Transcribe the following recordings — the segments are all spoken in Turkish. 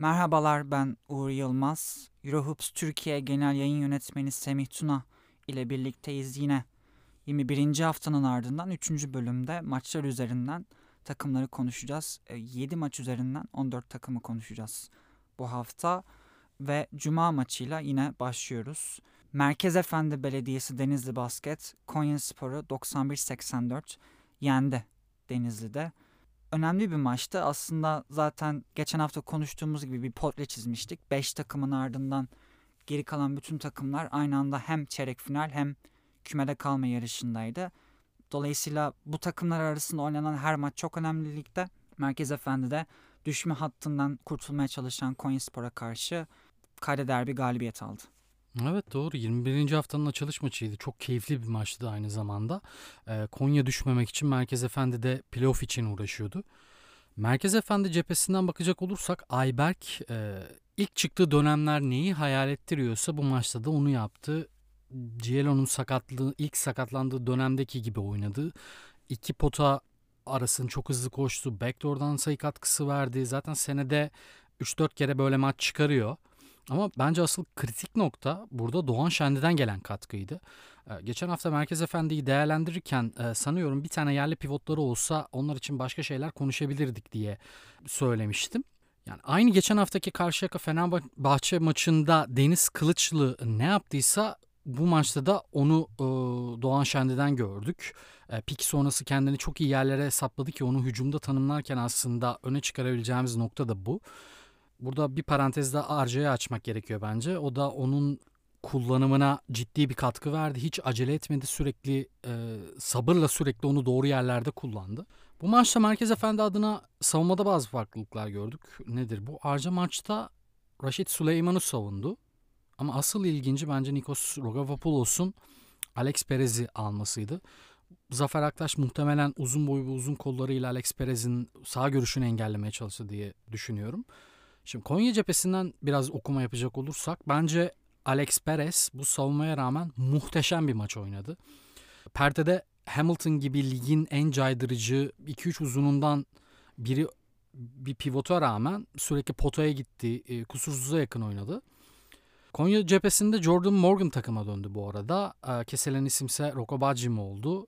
Merhabalar ben Uğur Yılmaz. Eurohoops Türkiye Genel Yayın Yönetmeni Semih Tuna ile birlikteyiz yine. 21. haftanın ardından 3. bölümde maçlar üzerinden takımları konuşacağız. 7 e, maç üzerinden 14 takımı konuşacağız bu hafta ve cuma maçıyla yine başlıyoruz. Merkez Efendi Belediyesi Denizli Basket Konya Sporu 91-84 yendi Denizli'de önemli bir maçtı. Aslında zaten geçen hafta konuştuğumuz gibi bir portre çizmiştik. Beş takımın ardından geri kalan bütün takımlar aynı anda hem çeyrek final hem kümede kalma yarışındaydı. Dolayısıyla bu takımlar arasında oynanan her maç çok önemli ligde. Merkez Efendi'de düşme hattından kurtulmaya çalışan Konyaspor'a karşı kaydeder bir galibiyet aldı. Evet doğru 21. haftanın açılış maçıydı. Çok keyifli bir maçtı aynı zamanda. Ee, Konya düşmemek için Merkez Efendi de playoff için uğraşıyordu. Merkez Efendi cephesinden bakacak olursak Ayberk e, ilk çıktığı dönemler neyi hayal ettiriyorsa bu maçta da onu yaptı. Cielo'nun sakatlığı ilk sakatlandığı dönemdeki gibi oynadı. İki pota arasını çok hızlı koştu. Backdoor'dan sayı katkısı verdi. Zaten senede 3-4 kere böyle maç çıkarıyor. Ama bence asıl kritik nokta burada Doğan Şendi'den gelen katkıydı. Ee, geçen hafta Merkez Efendi'yi değerlendirirken e, sanıyorum bir tane yerli pivotları olsa onlar için başka şeyler konuşabilirdik diye söylemiştim. Yani aynı geçen haftaki Karşıyaka Fenerbahçe maçında Deniz Kılıçlı ne yaptıysa bu maçta da onu e, Doğan Şendi'den gördük. E, pik sonrası kendini çok iyi yerlere sapladı ki onu hücumda tanımlarken aslında öne çıkarabileceğimiz nokta da bu. Burada bir parantezde Arca'yı açmak gerekiyor bence. O da onun kullanımına ciddi bir katkı verdi. Hiç acele etmedi. Sürekli e, sabırla sürekli onu doğru yerlerde kullandı. Bu maçta Merkez Efendi adına savunmada bazı farklılıklar gördük. Nedir bu? Arca maçta Raşit Süleyman'ı savundu. Ama asıl ilginci bence Nikos Rogavopoulos'un Alex Perez'i almasıydı. Zafer Aktaş muhtemelen uzun boyu ve uzun kollarıyla Alex Perez'in sağ görüşünü engellemeye çalıştı diye düşünüyorum. Şimdi Konya cephesinden biraz okuma yapacak olursak bence Alex Perez bu savunmaya rağmen muhteşem bir maç oynadı. Perdede Hamilton gibi ligin en caydırıcı 2-3 uzunundan biri bir pivota rağmen sürekli potaya gitti. E, kusursuza yakın oynadı. Konya cephesinde Jordan Morgan takıma döndü bu arada. E, keselen isimse Roko Bacim oldu.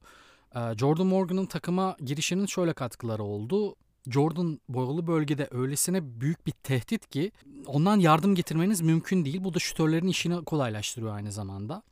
E, Jordan Morgan'ın takıma girişinin şöyle katkıları oldu. Jordan boyalı bölgede öylesine büyük bir tehdit ki ondan yardım getirmeniz mümkün değil. Bu da şütörlerin işini kolaylaştırıyor aynı zamanda.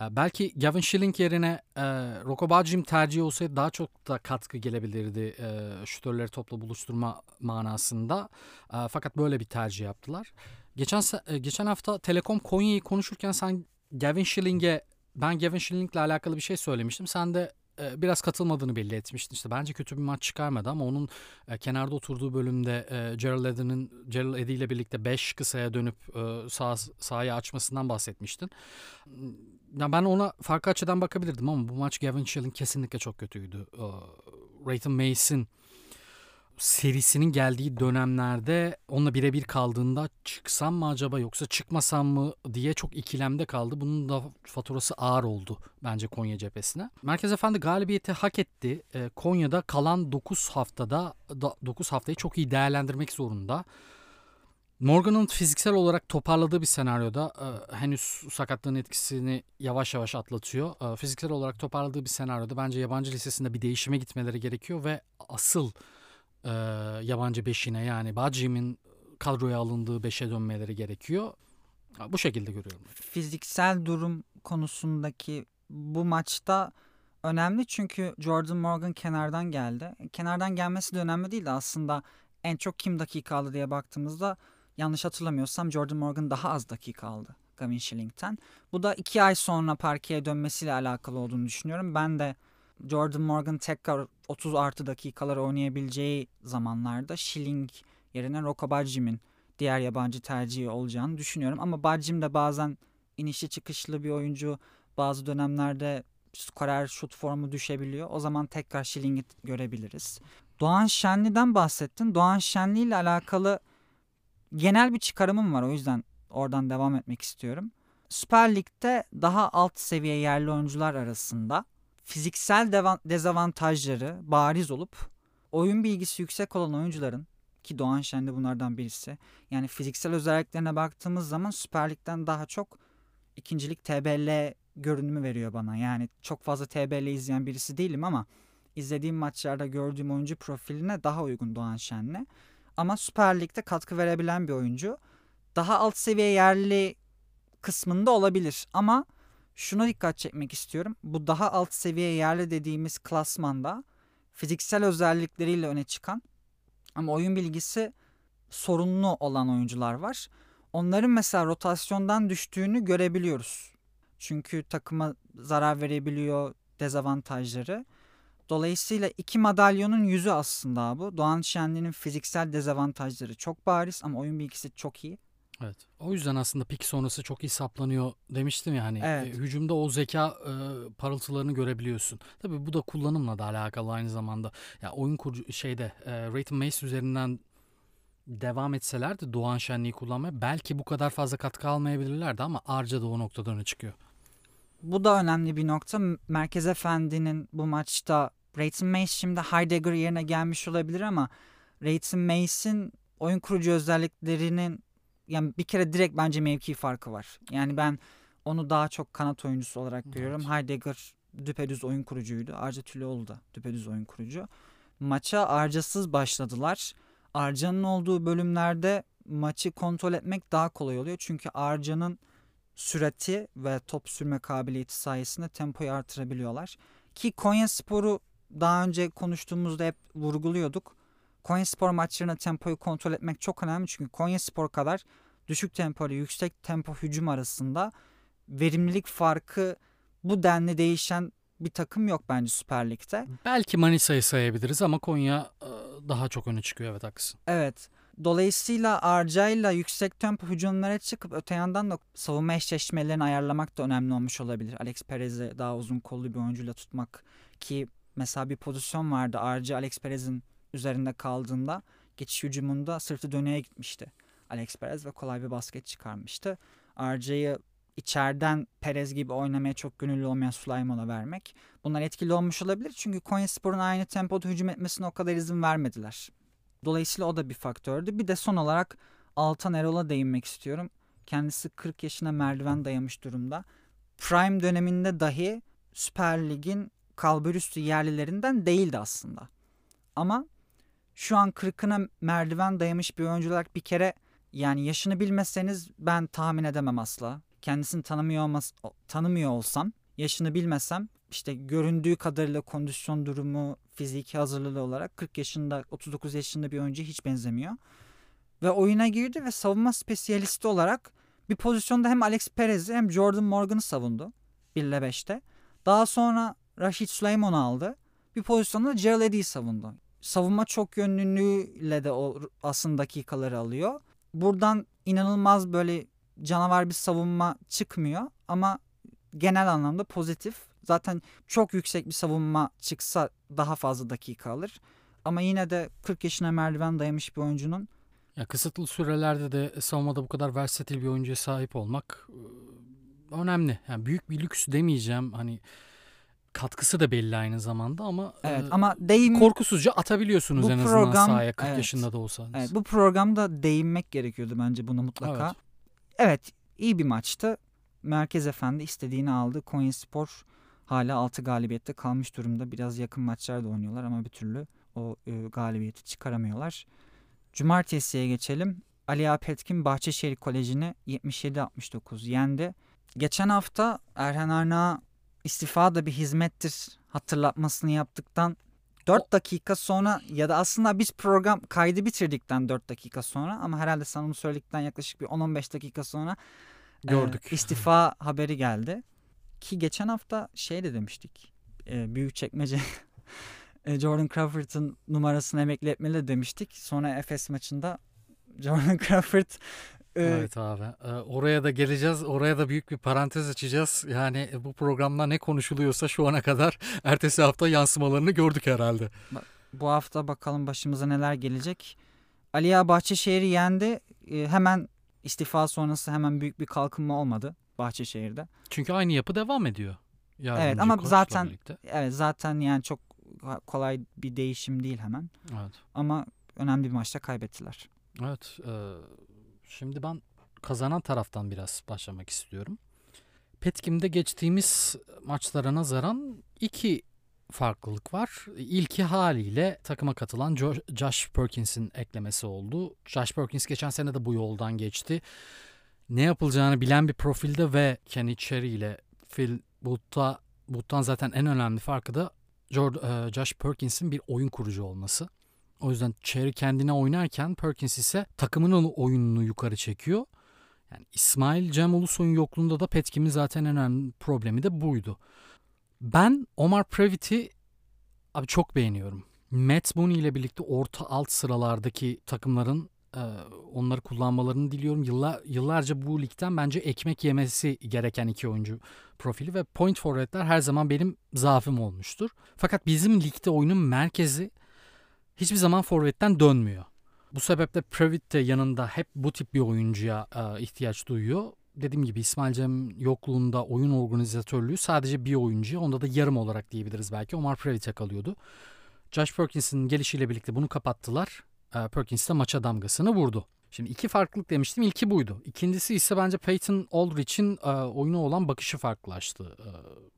Ee, belki Gavin Schilling yerine e, Roko Bacim tercihi olsaydı daha çok da katkı gelebilirdi e, şütörleri topla buluşturma manasında. E, fakat böyle bir tercih yaptılar. Geçen e, geçen hafta Telekom Konya'yı konuşurken sen Gavin Schilling'e ben Gavin Schilling'le alakalı bir şey söylemiştim. Sen de biraz katılmadığını belli etmişti. İşte bence kötü bir maç çıkarmadı ama onun e, kenarda oturduğu bölümde e, Gerald Eddy'nin Gerald Eddy ile birlikte 5 kısaya dönüp sağ sahayı açmasından bahsetmiştin. Ya ben ona farklı açıdan bakabilirdim ama bu maç Gavin Schilling kesinlikle çok kötüydü. Rayton Mason serisinin geldiği dönemlerde onunla birebir kaldığında çıksam mı acaba yoksa çıkmasam mı diye çok ikilemde kaldı. Bunun da faturası ağır oldu bence Konya cephesine. Merkez Efendi galibiyeti hak etti. E, Konya'da kalan 9 haftada 9 haftayı çok iyi değerlendirmek zorunda. Morgan'ın fiziksel olarak toparladığı bir senaryoda e, henüz sakatlığın etkisini yavaş yavaş atlatıyor. E, fiziksel olarak toparladığı bir senaryoda bence yabancı lisesinde bir değişime gitmeleri gerekiyor ve asıl e, yabancı beşine yani Bacim'in kadroya alındığı beşe dönmeleri gerekiyor. Bu şekilde görüyorum. Fiziksel durum konusundaki bu maçta önemli çünkü Jordan Morgan kenardan geldi. Kenardan gelmesi de önemli değil de aslında en çok kim dakika aldı diye baktığımızda yanlış hatırlamıyorsam Jordan Morgan daha az dakika aldı Gavin Schilling'ten. Bu da iki ay sonra parkeye dönmesiyle alakalı olduğunu düşünüyorum. Ben de Jordan Morgan tekrar 30 artı dakikalar oynayabileceği zamanlarda Schilling yerine Rocco Bajim'in diğer yabancı tercihi olacağını düşünüyorum. Ama Bajim de bazen inişli çıkışlı bir oyuncu. Bazı dönemlerde skorer şut formu düşebiliyor. O zaman tekrar Schilling'i görebiliriz. Doğan Şenli'den bahsettin. Doğan Şenli ile alakalı genel bir çıkarımım var. O yüzden oradan devam etmek istiyorum. Süper Lig'de daha alt seviye yerli oyuncular arasında fiziksel dezavantajları bariz olup oyun bilgisi yüksek olan oyuncuların ki Doğan Şen de bunlardan birisi. Yani fiziksel özelliklerine baktığımız zaman Süper Lig'den daha çok ikincilik TBL görünümü veriyor bana. Yani çok fazla TBL izleyen birisi değilim ama izlediğim maçlarda gördüğüm oyuncu profiline daha uygun Doğan Şen'le. Ama Süper Lig'de katkı verebilen bir oyuncu. Daha alt seviye yerli kısmında olabilir ama şuna dikkat çekmek istiyorum. Bu daha alt seviye yerli dediğimiz klasmanda fiziksel özellikleriyle öne çıkan ama oyun bilgisi sorunlu olan oyuncular var. Onların mesela rotasyondan düştüğünü görebiliyoruz. Çünkü takıma zarar verebiliyor dezavantajları. Dolayısıyla iki madalyonun yüzü aslında bu. Doğan Şenli'nin fiziksel dezavantajları çok bariz ama oyun bilgisi çok iyi. Evet. O yüzden aslında pik sonrası çok iyi saplanıyor demiştim yani. Evet. E, hücumda o zeka e, parıltılarını görebiliyorsun. Tabii bu da kullanımla da alakalı aynı zamanda. Ya oyun kurucu şeyde e, Rayton Mace üzerinden devam etselerdi Doğan Şenliği kullanmaya belki bu kadar fazla katkı almayabilirlerdi ama Arca da o noktada öne çıkıyor. Bu da önemli bir nokta. Merkez Efendi'nin bu maçta Rayton Mace şimdi Heidegger yerine gelmiş olabilir ama Rayton Mace'in oyun kurucu özelliklerinin yani bir kere direkt bence mevki farkı var. Yani ben onu daha çok kanat oyuncusu olarak görüyorum. Evet. Heidegger düpedüz oyun kurucuydu. Arca Tüleoğlu da düpedüz oyun kurucu. Maça Arca'sız başladılar. Arca'nın olduğu bölümlerde maçı kontrol etmek daha kolay oluyor. Çünkü Arca'nın sürati ve top sürme kabiliyeti sayesinde tempoyu artırabiliyorlar. Ki Konya Spor'u daha önce konuştuğumuzda hep vurguluyorduk. Konya Spor maçlarında tempoyu kontrol etmek çok önemli. Çünkü Konya Spor kadar düşük tempo ile yüksek tempo hücum arasında verimlilik farkı bu denli değişen bir takım yok bence Süper Lig'de. Belki Manisa'yı sayabiliriz ama Konya e, daha çok öne çıkıyor evet haklısın. Evet. Dolayısıyla Arca'yla yüksek tempo hücumlara çıkıp öte yandan da savunma eşleşmelerini ayarlamak da önemli olmuş olabilir. Alex Perez'i daha uzun kollu bir oyuncuyla tutmak ki mesela bir pozisyon vardı. Arca Alex Perez'in üzerinde kaldığında geçiş hücumunda sırtı döneye gitmişti. Alex Perez ve kolay bir basket çıkarmıştı. Arca'yı içeriden Perez gibi oynamaya çok gönüllü olmayan Suleyman'a vermek. Bunlar etkili olmuş olabilir. Çünkü Konyaspor'un aynı tempoda hücum etmesine o kadar izin vermediler. Dolayısıyla o da bir faktördü. Bir de son olarak Altan Erol'a değinmek istiyorum. Kendisi 40 yaşına merdiven dayamış durumda. Prime döneminde dahi Süper Lig'in kalburüstü yerlilerinden değildi aslında. Ama şu an 40'ına merdiven dayamış bir oyuncu olarak bir kere yani yaşını bilmeseniz ben tahmin edemem asla. Kendisini tanımıyor, olmaz, tanımıyor olsam, yaşını bilmesem işte göründüğü kadarıyla kondisyon durumu, fiziki hazırlığı olarak 40 yaşında, 39 yaşında bir oyuncu hiç benzemiyor. Ve oyuna girdi ve savunma spesiyalisti olarak bir pozisyonda hem Alex Perez'i hem Jordan Morgan'ı savundu. 1 ile 5'te. Daha sonra Rashid Süleyman'ı aldı. Bir pozisyonda Gerald Eddy'yi savundu. Savunma çok yönlülüğüyle de o aslında dakikaları alıyor. Buradan inanılmaz böyle canavar bir savunma çıkmıyor ama genel anlamda pozitif. Zaten çok yüksek bir savunma çıksa daha fazla dakika alır. Ama yine de 40 yaşına merdiven dayamış bir oyuncunun Ya kısıtlı sürelerde de savunmada bu kadar versatil bir oyuncuya sahip olmak e, önemli. Yani büyük bir lüks demeyeceğim. Hani katkısı da belli aynı zamanda ama evet e, ama değin korkusuzca atabiliyorsunuz en azından program- sahaya 40 evet. yaşında da olsanız. Evet, bu programda değinmek gerekiyordu bence buna mutlaka. Evet. Evet, iyi bir maçtı. Merkez Efendi istediğini aldı. Konyaspor hala 6 galibiyette kalmış durumda. Biraz yakın maçlar da oynuyorlar ama bir türlü o e, galibiyeti çıkaramıyorlar. Cumartesiye geçelim. Ali Apetkin Bahçeşehir Koleji'ni 77-69 yendi. Geçen hafta Erhan Arna istifa da bir hizmettir hatırlatmasını yaptıktan 4 dakika sonra ya da aslında biz program kaydı bitirdikten 4 dakika sonra ama herhalde sen onu söyledikten yaklaşık bir 10-15 dakika sonra e, Gördük. istifa haberi geldi. Ki geçen hafta şey de demiştik. E, Büyükçekmece e, Jordan Crawford'ın numarasını emekli etmeli de demiştik. Sonra Efes maçında Jordan Crawford e, Evet abi. Ee, oraya da geleceğiz. Oraya da büyük bir parantez açacağız. Yani bu programda ne konuşuluyorsa şu ana kadar ertesi hafta yansımalarını gördük herhalde. bu hafta bakalım başımıza neler gelecek. Aliya Bahçeşehir'i yendi. E, hemen istifa sonrası hemen büyük bir kalkınma olmadı Bahçeşehir'de. Çünkü aynı yapı devam ediyor. Yardımcı ama koçla zaten- birlikte. Evet zaten yani çok kolay bir değişim değil hemen. Evet. Ama önemli bir maçta kaybettiler. Evet. E, şimdi ben kazanan taraftan biraz başlamak istiyorum. Petkim'de geçtiğimiz maçlara nazaran iki farklılık var. İlki haliyle takıma katılan Josh Perkins'in eklemesi oldu. Josh Perkins geçen sene de bu yoldan geçti. Ne yapılacağını bilen bir profilde ve Kenny Cherry ile Phil Booth'ta Booth'tan zaten en önemli farkı da e, Josh Perkins'in bir oyun kurucu olması. O yüzden Cherry kendine oynarken Perkins ise takımının oyununu yukarı çekiyor. Yani İsmail Cem Ulusoy'un yokluğunda da Petkim'in zaten en önemli problemi de buydu. Ben Omar Previtt'i abi çok beğeniyorum. Matt Mooney ile birlikte orta alt sıralardaki takımların e, onları kullanmalarını diliyorum. Yıllar, yıllarca bu ligden bence ekmek yemesi gereken iki oyuncu profili ve point forwardler her zaman benim zaafım olmuştur. Fakat bizim ligde oyunun merkezi hiçbir zaman forvetten dönmüyor. Bu sebeple Previtt de yanında hep bu tip bir oyuncuya e, ihtiyaç duyuyor. Dediğim gibi İsmail Cem yokluğunda oyun organizatörlüğü sadece bir oyuncuya onda da yarım olarak diyebiliriz belki. Omar Previtt'e kalıyordu. Josh Perkins'in gelişiyle birlikte bunu kapattılar. E, Perkins de maça damgasını vurdu. Şimdi iki farklılık demiştim. İlki buydu. İkincisi ise bence Peyton Aldrich'in e, oyuna olan bakışı farklılaştı. E,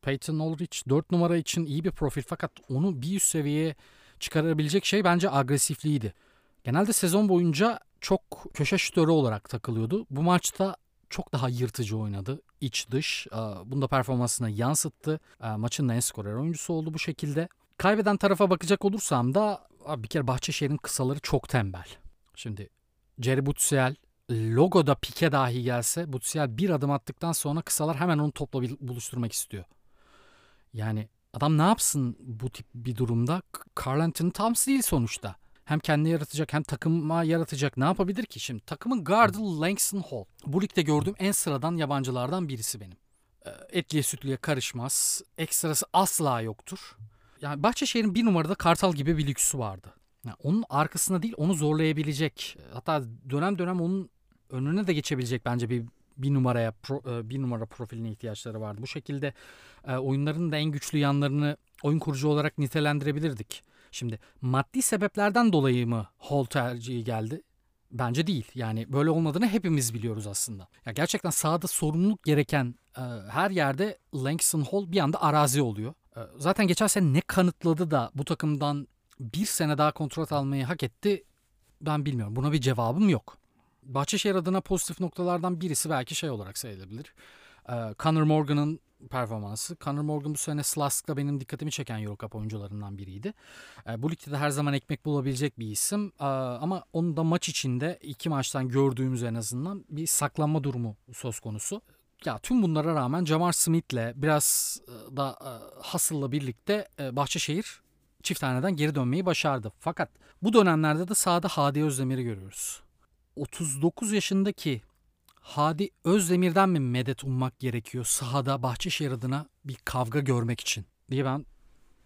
Peyton Aldrich 4 numara için iyi bir profil fakat onu bir üst seviyeye çıkarabilecek şey bence agresifliğiydi. Genelde sezon boyunca çok köşe şütörü olarak takılıyordu. Bu maçta çok daha yırtıcı oynadı. İç dış. Bunu da performansına yansıttı. Maçın en skorer oyuncusu oldu bu şekilde. Kaybeden tarafa bakacak olursam da bir kere Bahçeşehir'in kısaları çok tembel. Şimdi Jerry Butsiel logoda pike dahi gelse Butsiel bir adım attıktan sonra kısalar hemen onu topla buluşturmak istiyor. Yani adam ne yapsın bu tip bir durumda? Carl Anthony Towns değil sonuçta hem kendi yaratacak hem takıma yaratacak ne yapabilir ki? Şimdi takımın gardı Langston Hall. Bu ligde gördüğüm en sıradan yabancılardan birisi benim. Ee, etliye sütlüye karışmaz. Ekstrası asla yoktur. Yani Bahçeşehir'in bir numarada Kartal gibi bir lüksü vardı. Yani onun arkasına değil onu zorlayabilecek. Hatta dönem dönem onun önüne de geçebilecek bence bir bir numaraya e, bir numara profiline ihtiyaçları vardı. Bu şekilde e, oyunların da en güçlü yanlarını oyun kurucu olarak nitelendirebilirdik. Şimdi maddi sebeplerden dolayı mı Hall tercihi geldi? Bence değil. Yani böyle olmadığını hepimiz biliyoruz aslında. Ya gerçekten sahada sorumluluk gereken e, her yerde Langston Hall bir anda arazi oluyor. E, zaten geçen sene ne kanıtladı da bu takımdan bir sene daha kontrat almayı hak etti ben bilmiyorum. Buna bir cevabım yok. Bahçeşehir adına pozitif noktalardan birisi belki şey olarak sayılabilir. E, Conor Morgan'ın performansı. Conor Morgan bu sene Slask'ta benim dikkatimi çeken Euro Cup oyuncularından biriydi. E, bu ligde de her zaman ekmek bulabilecek bir isim. E, ama onun da maç içinde iki maçtan gördüğümüz en azından bir saklanma durumu söz konusu. Ya tüm bunlara rağmen Jamar Smith'le biraz e, da e, birlikte e, Bahçeşehir çift taneden geri dönmeyi başardı. Fakat bu dönemlerde de sahada Hadi Özdemir'i görüyoruz. 39 yaşındaki Hadi Özdemir'den mi medet ummak gerekiyor sahada Bahçeşehir adına bir kavga görmek için diye ben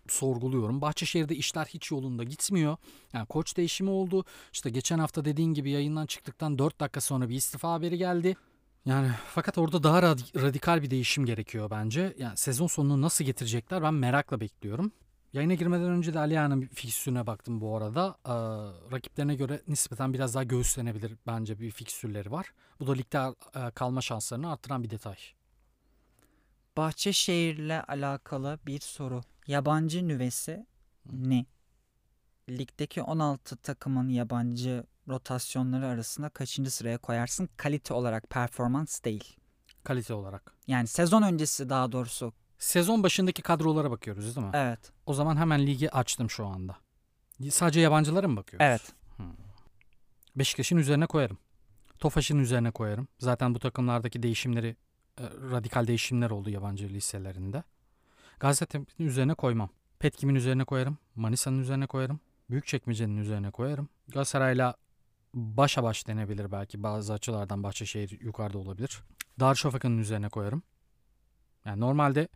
sorguluyorum. Bahçeşehir'de işler hiç yolunda gitmiyor. Yani koç değişimi oldu. İşte geçen hafta dediğin gibi yayından çıktıktan 4 dakika sonra bir istifa haberi geldi. Yani fakat orada daha radikal bir değişim gerekiyor bence. Yani sezon sonunu nasıl getirecekler ben merakla bekliyorum. Yayına girmeden önce de Alia'nın fikstürüne baktım bu arada. Ee, rakiplerine göre nispeten biraz daha göğüslenebilir bence bir fikstürleri var. Bu da ligde e, kalma şanslarını arttıran bir detay. Bahçeşehir'le alakalı bir soru. Yabancı nüvesi ne? Ligdeki 16 takımın yabancı rotasyonları arasında kaçıncı sıraya koyarsın? Kalite olarak performans değil. Kalite olarak. Yani sezon öncesi daha doğrusu Sezon başındaki kadrolara bakıyoruz değil mi? Evet. O zaman hemen ligi açtım şu anda. Sadece yabancılara mı bakıyoruz? Evet. Hmm. Beşiktaş'ın üzerine koyarım. Tofaş'ın üzerine koyarım. Zaten bu takımlardaki değişimleri e, radikal değişimler oldu yabancı liselerinde. Gaziantep'in üzerine koymam. Petkim'in üzerine koyarım. Manisa'nın üzerine koyarım. Büyükçekmece'nin üzerine koyarım. Galatasaray'la başa baş denebilir belki. Bazı açılardan Bahçeşehir yukarıda olabilir. Darüşşafaka'nın üzerine koyarım. Yani normalde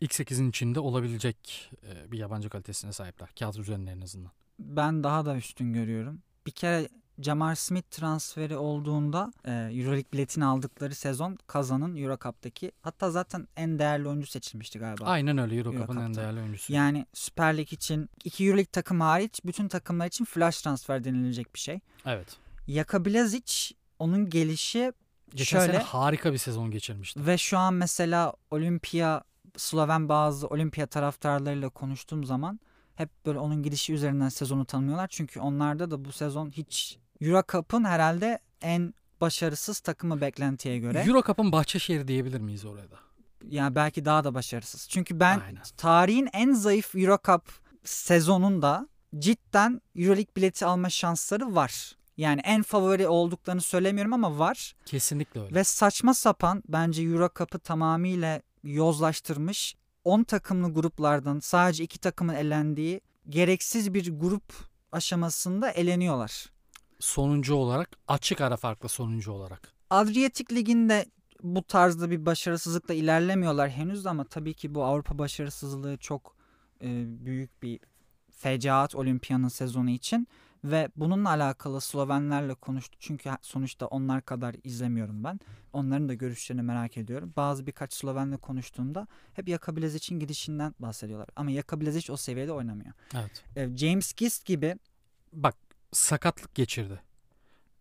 ilk 8'in içinde olabilecek e, bir yabancı kalitesine sahipler. Kağıt üzerinde en azından. Ben daha da üstün görüyorum. Bir kere Jamar Smith transferi olduğunda e, Euroleague biletini aldıkları sezon Kazan'ın Euro Cup'taki hatta zaten en değerli oyuncu seçilmişti galiba. Aynen öyle Euro Cup'ın en değerli oyuncusu. Yani Süper Lig için iki Euroleague takımı hariç bütün takımlar için flash transfer denilecek bir şey. Evet. Jaka Blazic onun gelişi Geçen şöyle sene harika bir sezon geçirmişti. ve şu an mesela Olimpiya Sloven bazı Olimpiya taraftarlarıyla konuştuğum zaman hep böyle onun gidişi üzerinden sezonu tanımıyorlar. Çünkü onlarda da bu sezon hiç Euro Cup'ın herhalde en başarısız takımı beklentiye göre. Euro Cup'ın Bahçeşehir diyebilir miyiz oraya da? yani belki daha da başarısız. Çünkü ben Aynen. tarihin en zayıf Euro Cup sezonunda cidden Euroleague bileti alma şansları var. Yani en favori olduklarını söylemiyorum ama var. Kesinlikle öyle. Ve saçma sapan bence Euro Cup'ı tamamıyla yozlaştırmış 10 takımlı gruplardan sadece 2 takımın elendiği gereksiz bir grup aşamasında eleniyorlar. Sonuncu olarak açık ara farklı sonuncu olarak. Adriyatik Ligi'nde bu tarzda bir başarısızlıkla ilerlemiyorlar henüz ama tabii ki bu Avrupa başarısızlığı çok e, büyük bir fecaat Olimpiya'nın sezonu için ve bununla alakalı Slovenlerle konuştu çünkü sonuçta onlar kadar izlemiyorum ben. Onların da görüşlerini merak ediyorum. Bazı birkaç Slovenle konuştuğumda hep Jaka Blazic'in gidişinden bahsediyorlar. Ama Jaka Blazic o seviyede oynamıyor. Evet. James Gist gibi Bak sakatlık geçirdi.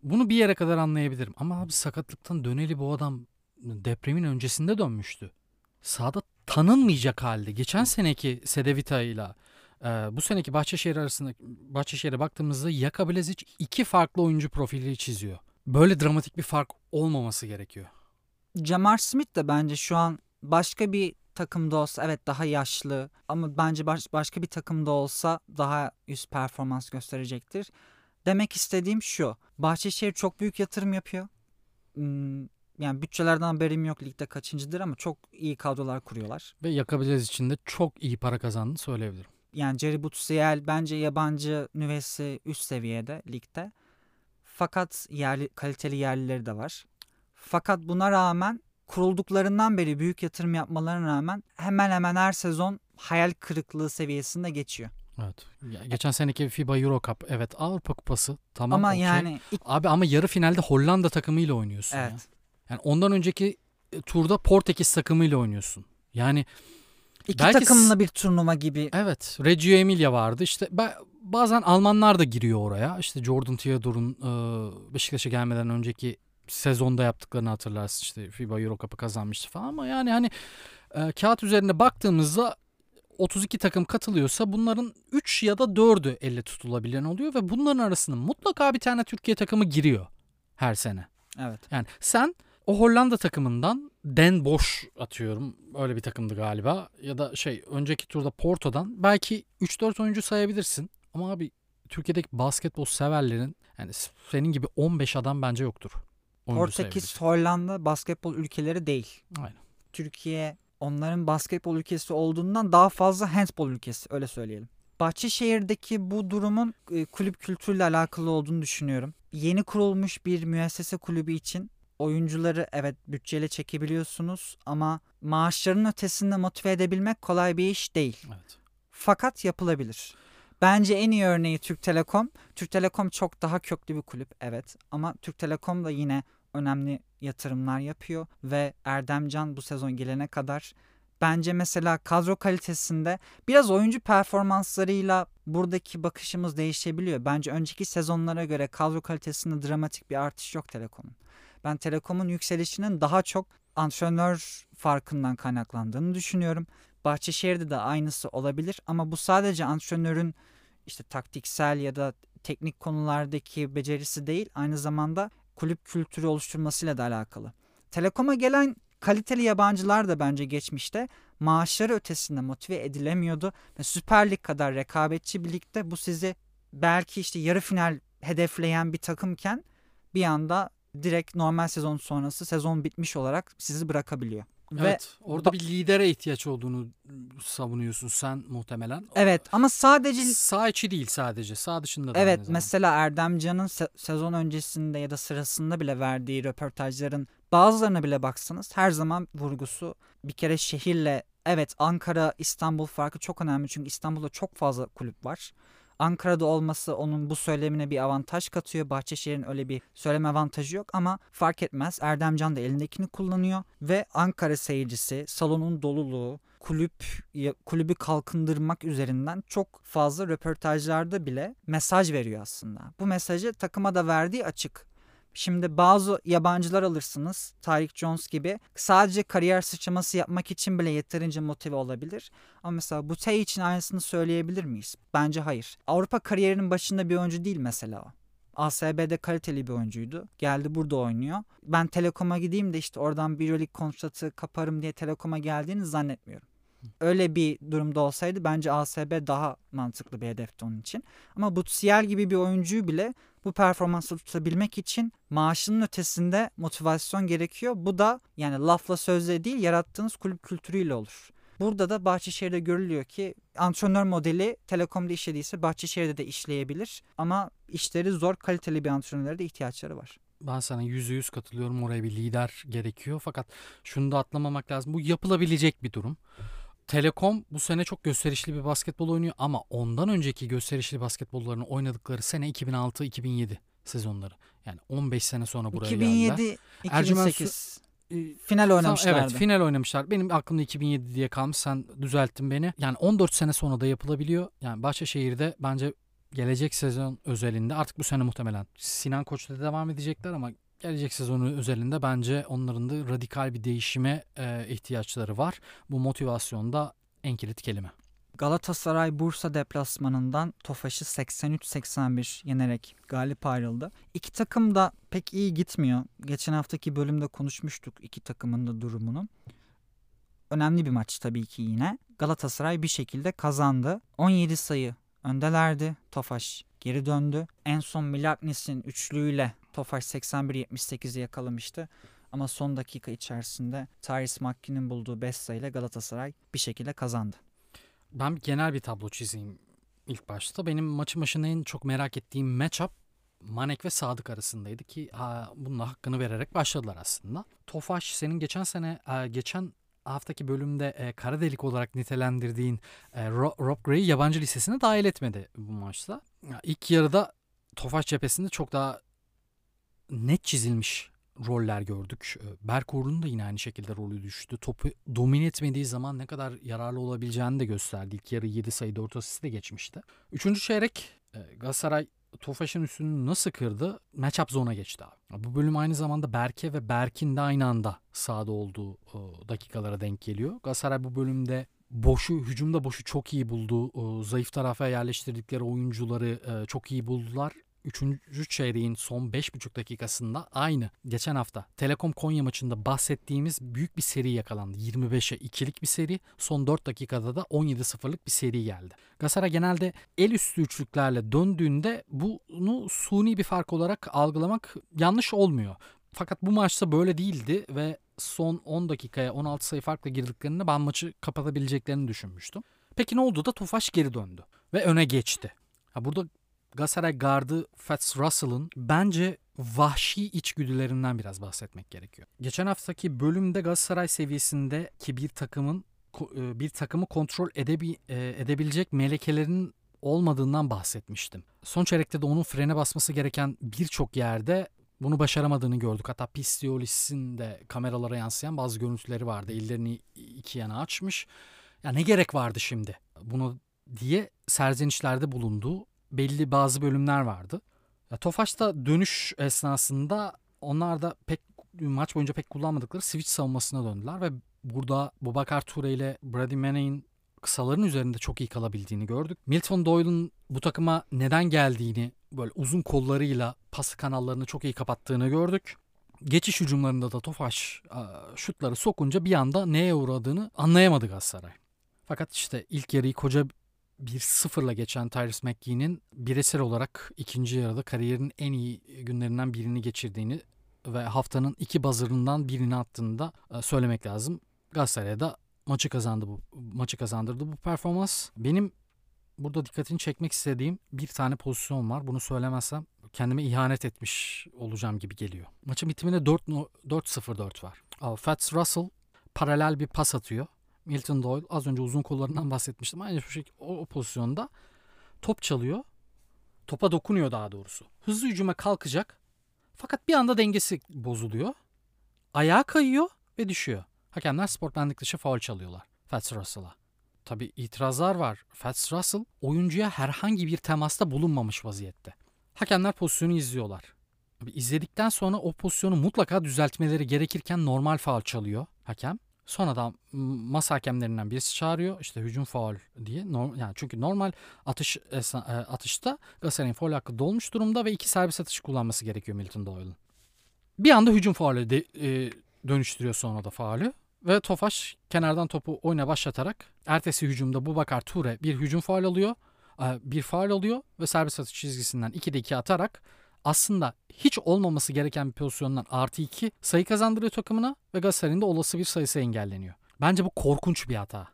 Bunu bir yere kadar anlayabilirim. Ama abi sakatlıktan döneli bu adam depremin öncesinde dönmüştü. Sahada tanınmayacak halde. Geçen seneki Sedevita ile e, bu seneki Bahçeşehir arasında Bahçeşehir'e baktığımızda Jaka Blazic iki farklı oyuncu profili çiziyor. Böyle dramatik bir fark olmaması gerekiyor. Jamar Smith de bence şu an başka bir takımda olsa evet daha yaşlı ama bence baş, başka bir takımda olsa daha üst performans gösterecektir. Demek istediğim şu. Bahçeşehir çok büyük yatırım yapıyor. Hmm, yani bütçelerden haberim yok ligde kaçıncıdır ama çok iyi kadrolar kuruyorlar. Ve Blazic için de çok iyi para kazandığını söyleyebilirim. Yani Jerry Butsiel bence yabancı nüvesi üst seviyede ligde. Fakat yerli, kaliteli yerlileri de var. Fakat buna rağmen kurulduklarından beri büyük yatırım yapmalarına rağmen hemen hemen her sezon hayal kırıklığı seviyesinde geçiyor. Evet. Ya, geçen seneki FIBA Euro Cup evet Avrupa Kupası tamam Ama okey. yani ilk- Abi ama yarı finalde Hollanda takımıyla oynuyorsun ya. evet. Yani ondan önceki e, turda Portekiz takımıyla oynuyorsun. Yani İki Belki takımlı bir turnuva gibi. evet Reggio Emilia vardı. İşte ba- bazen Almanlar da giriyor oraya. İşte Jordan Theodore'un e, Beşiktaş'a gelmeden önceki sezonda yaptıklarını hatırlarsın. İşte FIBA Euro Cup'ı kazanmıştı falan ama yani hani e, kağıt üzerinde baktığımızda 32 takım katılıyorsa bunların 3 ya da 4'ü elle tutulabilen oluyor ve bunların arasında mutlaka bir tane Türkiye takımı giriyor her sene. Evet. Yani sen o Hollanda takımından Den Bosch atıyorum. Öyle bir takımdı galiba. Ya da şey önceki turda Porto'dan belki 3-4 oyuncu sayabilirsin. Ama abi Türkiye'deki basketbol severlerin yani senin gibi 15 adam bence yoktur. Oyuncu Portekiz. Hollanda basketbol ülkeleri değil. Aynen. Türkiye onların basketbol ülkesi olduğundan daha fazla handbol ülkesi öyle söyleyelim. Bahçeşehir'deki bu durumun e, kulüp kültürüyle alakalı olduğunu düşünüyorum. Yeni kurulmuş bir müessese kulübü için oyuncuları evet bütçeyle çekebiliyorsunuz ama maaşların ötesinde motive edebilmek kolay bir iş değil. Evet. Fakat yapılabilir. Bence en iyi örneği Türk Telekom. Türk Telekom çok daha köklü bir kulüp evet ama Türk Telekom da yine önemli yatırımlar yapıyor ve Erdemcan bu sezon gelene kadar bence mesela kadro kalitesinde biraz oyuncu performanslarıyla buradaki bakışımız değişebiliyor. Bence önceki sezonlara göre kadro kalitesinde dramatik bir artış yok Telekom'un. Ben Telekom'un yükselişinin daha çok antrenör farkından kaynaklandığını düşünüyorum. Bahçeşehir'de de aynısı olabilir ama bu sadece antrenörün işte taktiksel ya da teknik konulardaki becerisi değil aynı zamanda kulüp kültürü oluşturmasıyla da alakalı. Telekom'a gelen kaliteli yabancılar da bence geçmişte maaşları ötesinde motive edilemiyordu ve Süper Lig kadar rekabetçi bir ligde bu sizi belki işte yarı final hedefleyen bir takımken bir anda direkt normal sezon sonrası sezon bitmiş olarak sizi bırakabiliyor. Ve Evet. Orada bir lidere ihtiyaç olduğunu savunuyorsun sen muhtemelen. evet ama sadece Sağ içi değil sadece. Sağ dışında da Evet mesela Erdemcan'ın se- sezon öncesinde ya da sırasında bile verdiği röportajların bazılarına bile baksanız her zaman vurgusu bir kere şehirle evet Ankara İstanbul farkı çok önemli çünkü İstanbul'da çok fazla kulüp var. Ankara'da olması onun bu söylemine bir avantaj katıyor. Bahçeşehir'in öyle bir söyleme avantajı yok ama fark etmez. Erdemcan da elindekini kullanıyor ve Ankara seyircisi, salonun doluluğu, kulüp kulübü kalkındırmak üzerinden çok fazla röportajlarda bile mesaj veriyor aslında. Bu mesajı takıma da verdiği açık. Şimdi bazı yabancılar alırsınız. Tarık Jones gibi. Sadece kariyer sıçraması yapmak için bile yeterince motive olabilir. Ama mesela bu Butey için aynısını söyleyebilir miyiz? Bence hayır. Avrupa kariyerinin başında bir oyuncu değil mesela o. ASB'de kaliteli bir oyuncuydu. Geldi burada oynuyor. Ben Telekom'a gideyim de işte oradan bir Euroleague kontratı kaparım diye Telekom'a geldiğini zannetmiyorum. Öyle bir durumda olsaydı bence ASB daha mantıklı bir hedefti onun için. Ama Butsiel gibi bir oyuncuyu bile bu performansı tutabilmek için maaşının ötesinde motivasyon gerekiyor. Bu da yani lafla sözle değil yarattığınız kulüp kültürüyle olur. Burada da Bahçeşehir'de görülüyor ki antrenör modeli Telekom'da işlediyse Bahçeşehir'de de işleyebilir. Ama işleri zor kaliteli bir antrenöre de ihtiyaçları var. Ben sana yüzde yüz katılıyorum. Oraya bir lider gerekiyor. Fakat şunu da atlamamak lazım. Bu yapılabilecek bir durum. Telekom bu sene çok gösterişli bir basketbol oynuyor ama ondan önceki gösterişli basketbollarını oynadıkları sene 2006-2007 sezonları. Yani 15 sene sonra buraya 2007, geldiler. 2008 e, final oynamışlardı. Evet final oynamışlar. Benim aklımda 2007 diye kalmış. Sen düzelttin beni. Yani 14 sene sonra da yapılabiliyor. Yani Başakşehir'de bence gelecek sezon özelinde artık bu sene muhtemelen Sinan Koç'ta devam edecekler ama gelecek sezonu özelinde bence onların da radikal bir değişime e, ihtiyaçları var. Bu motivasyon da en kilit kelime. Galatasaray Bursa deplasmanından Tofaş'ı 83-81 yenerek galip ayrıldı. İki takım da pek iyi gitmiyor. Geçen haftaki bölümde konuşmuştuk iki takımın da durumunu. Önemli bir maç tabii ki yine. Galatasaray bir şekilde kazandı. 17 sayı öndelerdi. Tofaş geri döndü. En son Milagnis'in üçlüğüyle Tofaş 81-78'i yakalamıştı. Ama son dakika içerisinde Tyrese McKee'nin bulduğu 5 sayıyla Galatasaray bir şekilde kazandı. Ben genel bir tablo çizeyim ilk başta. Benim maçın başında en çok merak ettiğim matchup Manek ve Sadık arasındaydı ki ha, bunun hakkını vererek başladılar aslında. Tofaş senin geçen sene e, geçen haftaki bölümde e, kara delik olarak nitelendirdiğin e, Rob Gray'i yabancı listesine dahil etmedi bu maçta. İlk yarıda Tofaş cephesinde çok daha net çizilmiş roller gördük. Ee, Berk da yine aynı şekilde rolü düştü. Topu domine etmediği zaman ne kadar yararlı olabileceğini de gösterdi. İlk yarı 7 sayı 4 asist de geçmişti. Üçüncü çeyrek e, Galatasaray Tofaş'ın üstünü nasıl kırdı? Matchup zona geçti abi. Bu bölüm aynı zamanda Berke ve Berk'in de aynı anda sahada olduğu dakikalara denk geliyor. Galatasaray bu bölümde boşu, hücumda boşu çok iyi buldu. Zayıf tarafa yerleştirdikleri oyuncuları e, çok iyi buldular. Üçüncü çeyreğin son 5,5 dakikasında aynı geçen hafta Telekom Konya maçında bahsettiğimiz büyük bir seri yakalandı. 25'e 2'lik bir seri. Son 4 dakikada da 17-0'lık bir seri geldi. Gasara genelde el üstü üçlüklerle döndüğünde bunu suni bir fark olarak algılamak yanlış olmuyor. Fakat bu maçta böyle değildi ve son 10 dakikaya 16 sayı farkla girdiklerinde ben maçı kapatabileceklerini düşünmüştüm. Peki ne oldu da Tufaş geri döndü ve öne geçti. Ha burada Galatasaray gardı Fats Russell'ın bence vahşi içgüdülerinden biraz bahsetmek gerekiyor. Geçen haftaki bölümde Galatasaray seviyesinde ki bir takımın e, bir takımı kontrol edebi, e, edebilecek melekelerinin olmadığından bahsetmiştim. Son çeyrekte de onun frene basması gereken birçok yerde bunu başaramadığını gördük. Hatta Pistiolis'in de kameralara yansıyan bazı görüntüleri vardı. Ellerini iki yana açmış. Ya ne gerek vardı şimdi bunu diye serzenişlerde bulunduğu belli bazı bölümler vardı. Ya, Tofaş'ta dönüş esnasında onlar da pek maç boyunca pek kullanmadıkları switch savunmasına döndüler ve burada Bubakar Ture ile Brady Maney'in kısaların üzerinde çok iyi kalabildiğini gördük. Milton Doyle'un bu takıma neden geldiğini böyle uzun kollarıyla pas kanallarını çok iyi kapattığını gördük. Geçiş hücumlarında da Tofaş şutları sokunca bir anda neye uğradığını anlayamadı Galatasaray. Fakat işte ilk yarıyı koca bir sıfırla geçen Tyrese McGee'nin bireysel olarak ikinci yarıda kariyerin en iyi günlerinden birini geçirdiğini ve haftanın iki bazırından birini attığını da e, söylemek lazım. Galatasaray'a da maçı kazandı bu maçı kazandırdı bu performans. Benim burada dikkatini çekmek istediğim bir tane pozisyon var. Bunu söylemezsem kendime ihanet etmiş olacağım gibi geliyor. Maçın bitiminde 4-0-4 var. Fats Russell paralel bir pas atıyor. Milton Doyle az önce uzun kollarından bahsetmiştim. Aynı şekilde o, o pozisyonda top çalıyor Topa dokunuyor daha doğrusu. Hızlı hücuma kalkacak. Fakat bir anda dengesi bozuluyor. Ayağa kayıyor ve düşüyor. Hakemler sportmenlik dışı faul çalıyorlar Fats Russell'a. Tabi itirazlar var. Fats Russell oyuncuya herhangi bir temasta bulunmamış vaziyette. Hakemler pozisyonu izliyorlar. İzledikten sonra o pozisyonu mutlaka düzeltmeleri gerekirken normal faul çalıyor hakem. Sonra da masa hakemlerinden birisi çağırıyor işte hücum faul diye. Yani çünkü normal atış e, atışta Galatasaray'ın faul hakkı dolmuş durumda ve iki serbest atış kullanması gerekiyor Milton Doyle'ın. Bir anda hücum faulü de, e, dönüştürüyor sonra da faulü. Ve Tofaş kenardan topu oyuna başlatarak ertesi hücumda Bubakar Ture bir hücum faul alıyor. E, bir faul alıyor ve serbest atış çizgisinden 2'de 2 atarak aslında hiç olmaması gereken bir pozisyondan artı 2 sayı kazandırıyor takımına ve Galatasaray'ın da olası bir sayısı engelleniyor. Bence bu korkunç bir hata.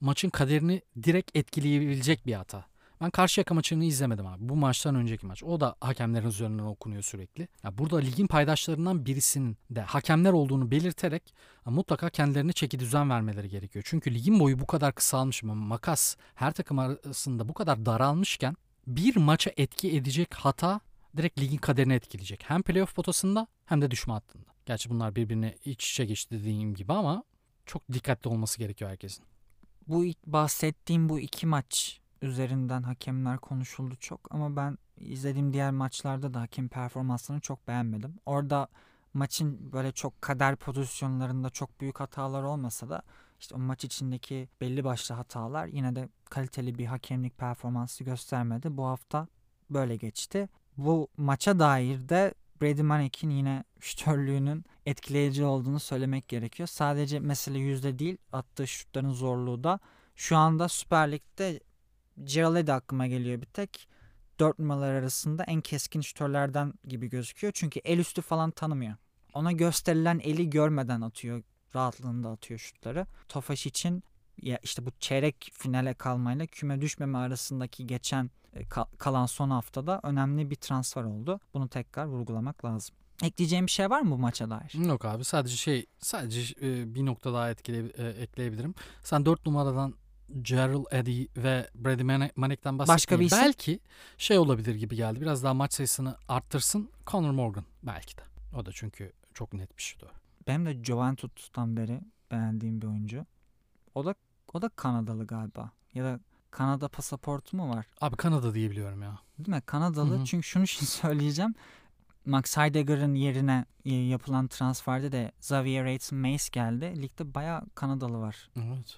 Maçın kaderini direkt etkileyebilecek bir hata. Ben Karşıyaka maçını izlemedim abi. Bu maçtan önceki maç. O da hakemlerin üzerinden okunuyor sürekli. Ya burada ligin paydaşlarından birisinin de hakemler olduğunu belirterek mutlaka kendilerine çeki düzen vermeleri gerekiyor. Çünkü ligin boyu bu kadar kısalmış mı? Makas her takım arasında bu kadar daralmışken bir maça etki edecek hata direkt ligin kaderini etkileyecek. Hem playoff potasında hem de düşme hattında. Gerçi bunlar birbirine iç içe geçti dediğim gibi ama çok dikkatli olması gerekiyor herkesin. Bu bahsettiğim bu iki maç üzerinden hakemler konuşuldu çok ama ben izlediğim diğer maçlarda da hakem performanslarını çok beğenmedim. Orada maçın böyle çok kader pozisyonlarında çok büyük hatalar olmasa da işte o maç içindeki belli başlı hatalar yine de kaliteli bir hakemlik performansı göstermedi. Bu hafta böyle geçti. Bu maça dair de Brady Manek yine şütörlüğünün etkileyici olduğunu söylemek gerekiyor. Sadece mesele yüzde değil attığı şutların zorluğu da şu anda Süper Lig'de Gerald aklıma geliyor bir tek. Dört numaralar arasında en keskin şütörlerden gibi gözüküyor. Çünkü el üstü falan tanımıyor. Ona gösterilen eli görmeden atıyor. Rahatlığında atıyor şutları. Tofaş için ya işte bu çeyrek finale kalmayla küme düşmeme arasındaki geçen kalan son haftada önemli bir transfer oldu. Bunu tekrar vurgulamak lazım. Ekleyeceğim bir şey var mı bu maça dair? Yok abi sadece şey sadece e, bir nokta daha etkile, e, ekleyebilirim. Sen 4 numaradan Gerald Eddy ve Brady Manik'ten bahsetmeyin. Başka bir isim? Belki şey olabilir gibi geldi. Biraz daha maç sayısını arttırsın. Conor Morgan belki de. O da çünkü çok net bir o. Benim de Juventus'tan beri beğendiğim bir oyuncu. O da o da Kanadalı galiba. Ya da Kanada pasaportu mu var? Abi Kanada diye biliyorum ya. Değil mi? Kanadalı. Hı-hı. Çünkü şunu şimdi söyleyeceğim. Max Heidegger'ın yerine e, yapılan transferde de Xavier Aiton Mace geldi. Ligde bayağı Kanadalı var. Evet.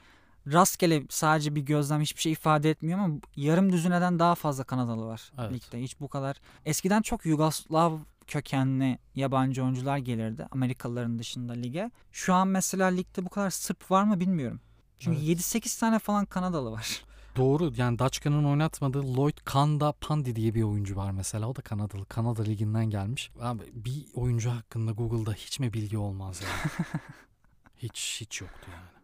Rastgele sadece bir gözlem hiçbir şey ifade etmiyor ama yarım düzineden daha fazla Kanadalı var evet. ligde. Hiç bu kadar. Eskiden çok Yugoslav kökenli yabancı oyuncular gelirdi Amerikalıların dışında lige. Şu an mesela ligde bu kadar Sırp var mı bilmiyorum. Çünkü evet. 7-8 tane falan Kanadalı var. Doğru yani Daçka'nın oynatmadığı Lloyd Kanda Pandi diye bir oyuncu var mesela. O da Kanadalı. Kanada liginden gelmiş. Abi bir oyuncu hakkında Google'da hiç mi bilgi olmaz yani? hiç hiç yoktu yani.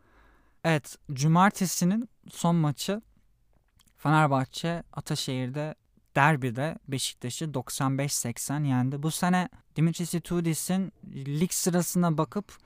Evet cumartesinin son maçı Fenerbahçe Ataşehir'de derbide Beşiktaş'ı 95-80 yendi. Bu sene Dimitris Itudis'in lig sırasına bakıp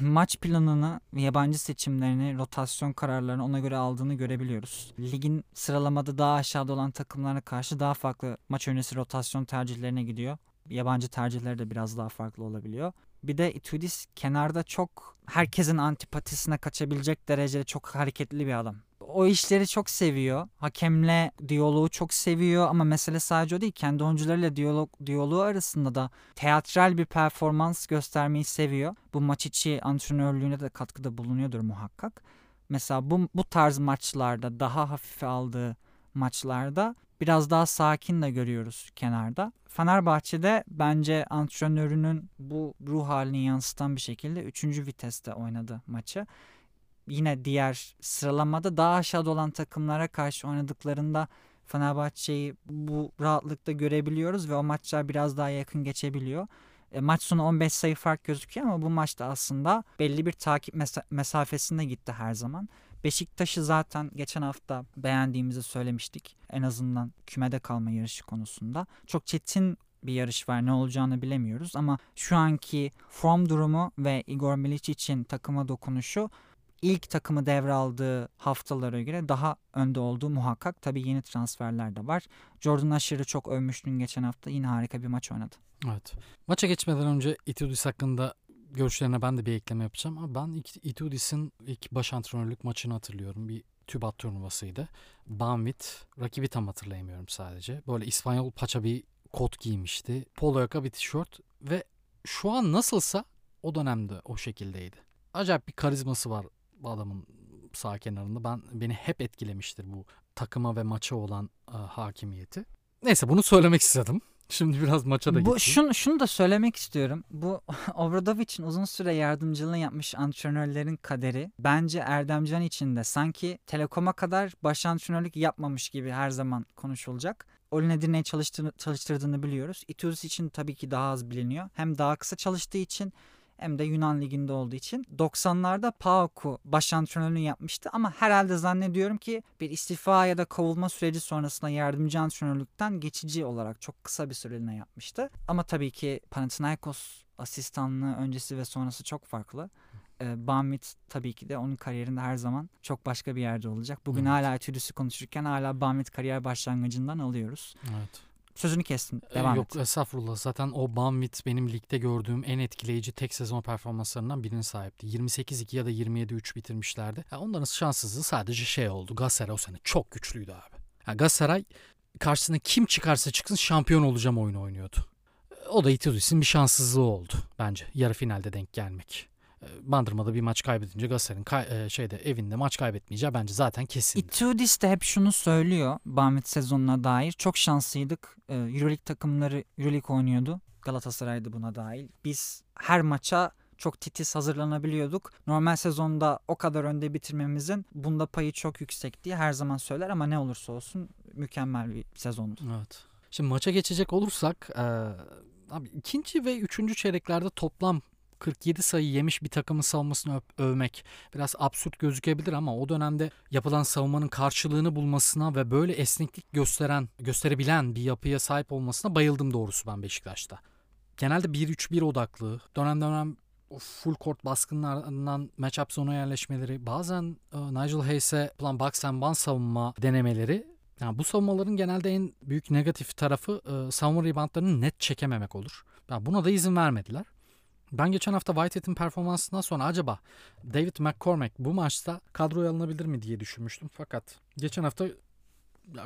maç planını, yabancı seçimlerini, rotasyon kararlarını ona göre aldığını görebiliyoruz. Ligin sıralamada daha aşağıda olan takımlara karşı daha farklı maç öncesi rotasyon tercihlerine gidiyor. Yabancı tercihleri de biraz daha farklı olabiliyor. Bir de Itudis kenarda çok herkesin antipatisine kaçabilecek derecede çok hareketli bir adam o işleri çok seviyor. Hakemle diyaloğu çok seviyor ama mesele sadece o değil. Kendi oyuncularıyla diyalog, diyaloğu arasında da teatral bir performans göstermeyi seviyor. Bu maç içi antrenörlüğüne de katkıda bulunuyordur muhakkak. Mesela bu, bu tarz maçlarda daha hafife aldığı maçlarda biraz daha sakin de görüyoruz kenarda. Fenerbahçe'de bence antrenörünün bu ruh halini yansıtan bir şekilde 3. viteste oynadı maçı yine diğer sıralamada daha aşağıda olan takımlara karşı oynadıklarında Fenerbahçe'yi bu rahatlıkta görebiliyoruz ve o maçlar biraz daha yakın geçebiliyor. E, maç sonu 15 sayı fark gözüküyor ama bu maçta aslında belli bir takip mesa- mesafesinde gitti her zaman. Beşiktaş'ı zaten geçen hafta beğendiğimizi söylemiştik. En azından kümede kalma yarışı konusunda. Çok çetin bir yarış var. Ne olacağını bilemiyoruz ama şu anki form durumu ve Igor Milic için takıma dokunuşu ilk takımı devraldığı haftalara göre daha önde olduğu muhakkak. Tabii yeni transferler de var. Jordan Asher'ı çok övmüştün geçen hafta. Yine harika bir maç oynadı. Evet. Maça geçmeden önce Itudis hakkında görüşlerine ben de bir ekleme yapacağım. Ama ben Itudis'in ilk baş antrenörlük maçını hatırlıyorum. Bir TÜBAT turnuvasıydı. Banvit. Rakibi tam hatırlayamıyorum sadece. Böyle İspanyol paça bir kot giymişti. Polo yaka bir tişört ve şu an nasılsa o dönemde o şekildeydi. Acayip bir karizması var adamın sağ kenarında. Ben beni hep etkilemiştir bu takıma ve maça olan e, hakimiyeti. Neyse bunu söylemek istedim. Şimdi biraz maça da Bu şunu, şunu da söylemek istiyorum. Bu Obradovic'in uzun süre yardımcılığını yapmış antrenörlerin kaderi bence Erdemcan için de sanki Telekom'a kadar baş antrenörlük yapmamış gibi her zaman konuşulacak. Olin Edirne'yi çalıştırdığını, çalıştırdığını biliyoruz. Itudis için tabii ki daha az biliniyor. Hem daha kısa çalıştığı için hem de Yunan Ligi'nde olduğu için 90'larda PAOK'u baş antrenörlüğünü yapmıştı ama herhalde zannediyorum ki bir istifa ya da kovulma süreci sonrasında yardımcı antrenörlükten geçici olarak çok kısa bir süreliğine yapmıştı. Ama tabii ki Panathinaikos asistanlığı öncesi ve sonrası çok farklı. E, Bamit tabii ki de onun kariyerinde her zaman çok başka bir yerde olacak. Bugün evet. hala Etüdüs'ü konuşurken hala Bamit kariyer başlangıcından alıyoruz. Evet. Sözünü kestim. Ee, Devam Yok et. estağfurullah. Zaten o Banvit benim ligde gördüğüm en etkileyici tek sezon performanslarından birine sahipti. 28-2 ya da 27-3 bitirmişlerdi. Yani onların şanssızlığı sadece şey oldu. Galatasaray o sene çok güçlüydü abi. Yani Galatasaray karşısına kim çıkarsa çıksın şampiyon olacağım oyunu oynuyordu. O da Itudis'in bir şanssızlığı oldu bence. Yarı finalde denk gelmek. Bandırma'da bir maç kaybedince Galatasaray'ın kay- e, şeyde evinde maç kaybetmeyeceği bence zaten kesin. Itudis de hep şunu söylüyor Bamit sezonuna dair. Çok şanslıydık. E, Euroleague takımları Euroleague oynuyordu. Galatasaray'da buna dahil. Biz her maça çok titiz hazırlanabiliyorduk. Normal sezonda o kadar önde bitirmemizin bunda payı çok yüksek diye her zaman söyler ama ne olursa olsun mükemmel bir sezondu. Evet. Şimdi maça geçecek olursak e, abi ikinci ve üçüncü çeyreklerde toplam 47 sayı yemiş bir takımın savunmasını övmek biraz absürt gözükebilir ama o dönemde yapılan savunmanın karşılığını bulmasına ve böyle esneklik gösteren, gösterebilen bir yapıya sahip olmasına bayıldım doğrusu ben Beşiktaş'ta. Genelde 1-3-1 odaklı, dönem dönem full court baskınlarından matchup zona yerleşmeleri, bazen e, Nigel Hayes'e yapılan box and one savunma denemeleri yani bu savunmaların genelde en büyük negatif tarafı e, savunma reboundlarını net çekememek olur. Yani buna da izin vermediler. Ben geçen hafta Whitehead'in performansından sonra acaba David McCormack bu maçta kadroya alınabilir mi diye düşünmüştüm. Fakat geçen hafta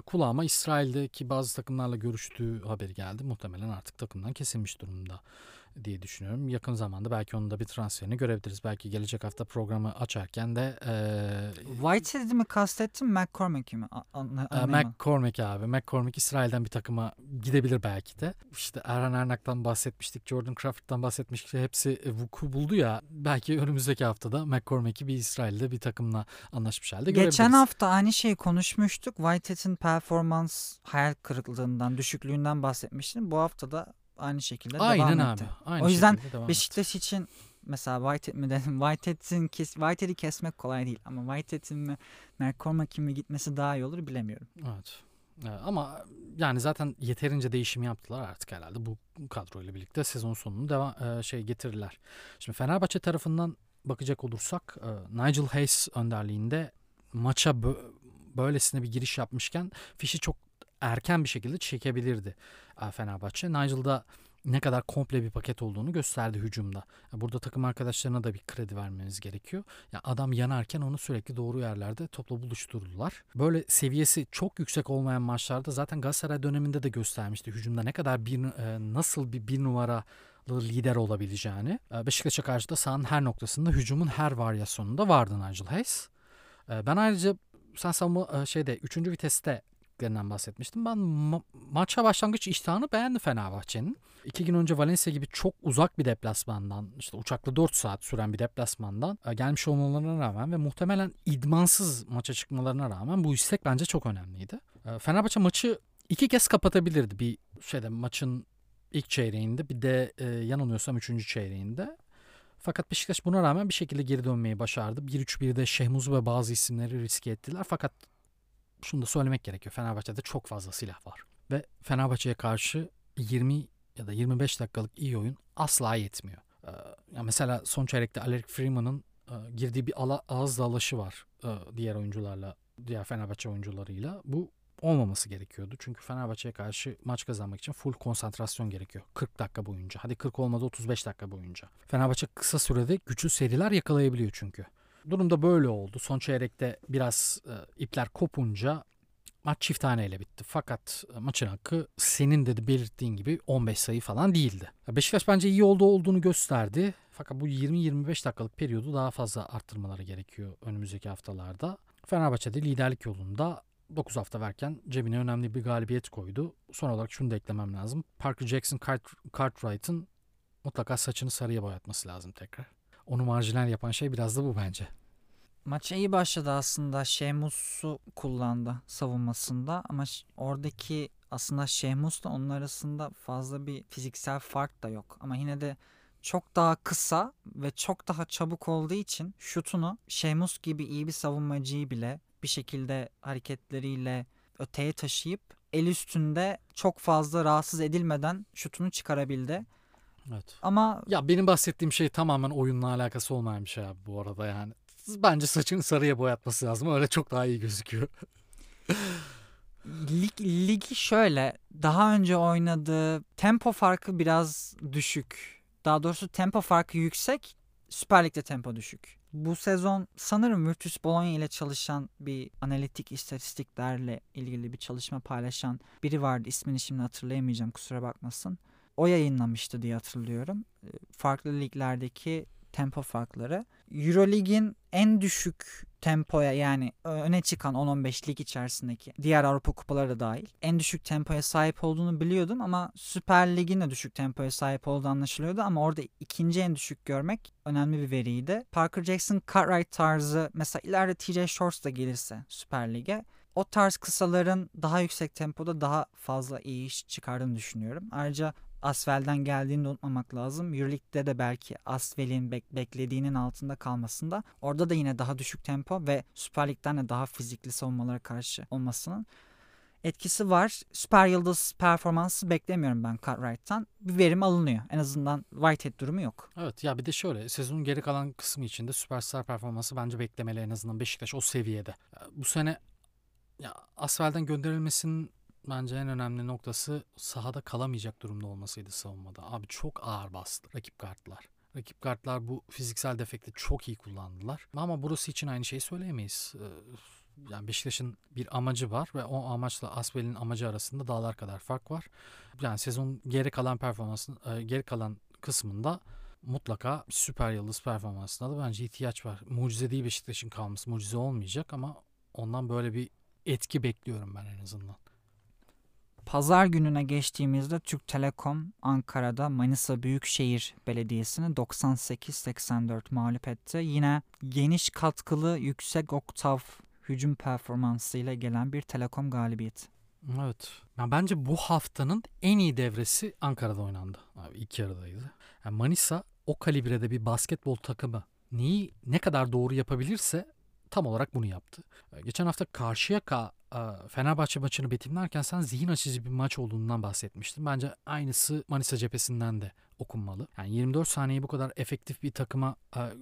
kulağıma İsrail'deki bazı takımlarla görüştüğü haberi geldi. Muhtemelen artık takımdan kesilmiş durumda diye düşünüyorum. Yakın zamanda belki onun da bir transferini görebiliriz. Belki gelecek hafta programı açarken de e, Whitehead'i mi kastettin McCormack'i mi? E, McCormack abi. McCormack İsrail'den bir takıma gidebilir belki de. İşte Erhan Ernak'tan bahsetmiştik. Jordan Crawford'dan bahsetmiştik. Hepsi vuku buldu ya. Belki önümüzdeki haftada McCormack'i bir İsrail'de bir takımla anlaşmış halde görebiliriz. Geçen hafta aynı şeyi konuşmuştuk. Whitehead'in performans hayal kırıklığından, düşüklüğünden bahsetmiştim. Bu hafta da aynı şekilde Aynen devam abi. etti. Aynı o yüzden Beşiktaş etti. için mesela Whitehead mi dedim. Whitehead'in kes, Whitehead'i kesmek kolay değil ama Whitehead'in mi McCormack'in mi gitmesi daha iyi olur bilemiyorum. Evet. Ama yani zaten yeterince değişim yaptılar artık herhalde bu kadroyla birlikte sezon sonunu devam şey getirirler. Şimdi Fenerbahçe tarafından bakacak olursak Nigel Hayes önderliğinde maça böylesine bir giriş yapmışken fişi çok erken bir şekilde çekebilirdi Fenerbahçe. Nigel da ne kadar komple bir paket olduğunu gösterdi hücumda. Burada takım arkadaşlarına da bir kredi vermeniz gerekiyor. Ya adam yanarken onu sürekli doğru yerlerde topla buluşturdular. Böyle seviyesi çok yüksek olmayan maçlarda zaten Galatasaray döneminde de göstermişti hücumda ne kadar bir e, nasıl bir bir numara lider olabileceğini. Beşiktaş'a karşı da sahanın her noktasında hücumun her varyasyonunda vardı Nigel Hayes. Ben ayrıca sen savunma şeyde 3. viteste eksiklerinden bahsetmiştim. Ben ma- maça başlangıç iştahını beğendi Fenerbahçe'nin. İki gün önce Valencia gibi çok uzak bir deplasmandan, işte uçakla 4 saat süren bir deplasmandan e, gelmiş olmalarına rağmen ve muhtemelen idmansız maça çıkmalarına rağmen bu istek bence çok önemliydi. E, Fenerbahçe maçı iki kez kapatabilirdi bir şeyde maçın ilk çeyreğinde bir de e, yanılmıyorsam üçüncü çeyreğinde. Fakat Beşiktaş buna rağmen bir şekilde geri dönmeyi başardı. 1-3-1'de Şehmuz ve bazı isimleri riske ettiler. Fakat şunu da söylemek gerekiyor. Fenerbahçe'de çok fazla silah var. Ve Fenerbahçe'ye karşı 20 ya da 25 dakikalık iyi oyun asla yetmiyor. Ee, ya mesela son çeyrekte Alec Freeman'ın e, girdiği bir ala, ağız dalaşı var e, diğer oyuncularla, diğer Fenerbahçe oyuncularıyla. Bu olmaması gerekiyordu. Çünkü Fenerbahçe'ye karşı maç kazanmak için full konsantrasyon gerekiyor. 40 dakika boyunca. Hadi 40 olmadı 35 dakika boyunca. Fenerbahçe kısa sürede güçlü seriler yakalayabiliyor çünkü. Durumda böyle oldu. Son çeyrekte biraz e, ipler kopunca maç çift taneyle bitti. Fakat e, maçın hakkı senin de belirttiğin gibi 15 sayı falan değildi. Beşiktaş bence iyi oldu olduğunu gösterdi. Fakat bu 20-25 dakikalık periyodu daha fazla arttırmaları gerekiyor önümüzdeki haftalarda. Fenerbahçe de liderlik yolunda 9 hafta verken cebine önemli bir galibiyet koydu. Son olarak şunu da eklemem lazım. Parker Jackson Cartwright'ın mutlaka saçını sarıya boyatması lazım tekrar. Onu marjinal yapan şey biraz da bu bence. Maça iyi başladı aslında. Şemus'u kullandı savunmasında ama oradaki aslında Şemus'la onun arasında fazla bir fiziksel fark da yok. Ama yine de çok daha kısa ve çok daha çabuk olduğu için şutunu Şemus gibi iyi bir savunmacıyı bile bir şekilde hareketleriyle öteye taşıyıp el üstünde çok fazla rahatsız edilmeden şutunu çıkarabildi. Evet. Ama ya benim bahsettiğim şey tamamen oyunla alakası olmayan bir şey abi bu arada yani. Bence saçını sarıya boyatması lazım. Öyle çok daha iyi gözüküyor. Lig, ligi şöyle daha önce oynadığı tempo farkı biraz düşük. Daha doğrusu tempo farkı yüksek. Süper Lig'de tempo düşük. Bu sezon sanırım Virtus Bologna ile çalışan bir analitik istatistiklerle ilgili bir çalışma paylaşan biri vardı. İsmini şimdi hatırlayamayacağım kusura bakmasın. O yayınlamıştı diye hatırlıyorum. Farklı liglerdeki tempo farkları. Eurolig'in en düşük tempoya yani öne çıkan 10-15 lig içerisindeki diğer Avrupa kupaları da dahil en düşük tempoya sahip olduğunu biliyordum ama Süper Lig'in de düşük tempoya sahip olduğu anlaşılıyordu ama orada ikinci en düşük görmek önemli bir veriydi. Parker Jackson Cartwright tarzı mesela ileride TJ Shorts da gelirse Süper Lig'e o tarz kısaların daha yüksek tempoda daha fazla iyi iş çıkardığını düşünüyorum. Ayrıca Asvel'den geldiğini de unutmamak lazım. Euroleague'de de belki Asvel'in bek- beklediğinin altında kalmasında orada da yine daha düşük tempo ve Süper Lig'den de daha fizikli savunmalara karşı olmasının etkisi var. Süper yıldız performansı beklemiyorum ben Cartwright'tan. Bir verim alınıyor. En azından Whitehead durumu yok. Evet ya bir de şöyle sezonun geri kalan kısmı içinde süperstar performansı bence beklemeli en azından Beşiktaş o seviyede. Bu sene ya Asvel'den gönderilmesinin bence en önemli noktası sahada kalamayacak durumda olmasıydı savunmada. Abi çok ağır bastı rakip kartlar. Rakip kartlar bu fiziksel defekti çok iyi kullandılar. Ama burası için aynı şeyi söyleyemeyiz. Yani Beşiktaş'ın bir amacı var ve o amaçla Asbel'in amacı arasında dağlar kadar fark var. Yani sezon geri kalan performansın geri kalan kısmında mutlaka süper yıldız performansına da bence ihtiyaç var. Mucize değil Beşiktaş'ın kalması. Mucize olmayacak ama ondan böyle bir etki bekliyorum ben en azından. Pazar gününe geçtiğimizde Türk Telekom Ankara'da Manisa Büyükşehir Belediyesi'ni 98-84 mağlup etti. Yine geniş katkılı yüksek oktav hücum performansıyla gelen bir Telekom galibiyeti. Evet. Ya bence bu haftanın en iyi devresi Ankara'da oynandı. Abi ilk yarıdaydı. Yani Manisa o kalibrede bir basketbol takımı neyi ne kadar doğru yapabilirse tam olarak bunu yaptı. Geçen hafta Karşıyaka Fenerbahçe maçını betimlerken sen zihin açıcı bir maç olduğundan bahsetmiştin. Bence aynısı Manisa cephesinden de okunmalı. Yani 24 saniyeyi bu kadar efektif bir takıma,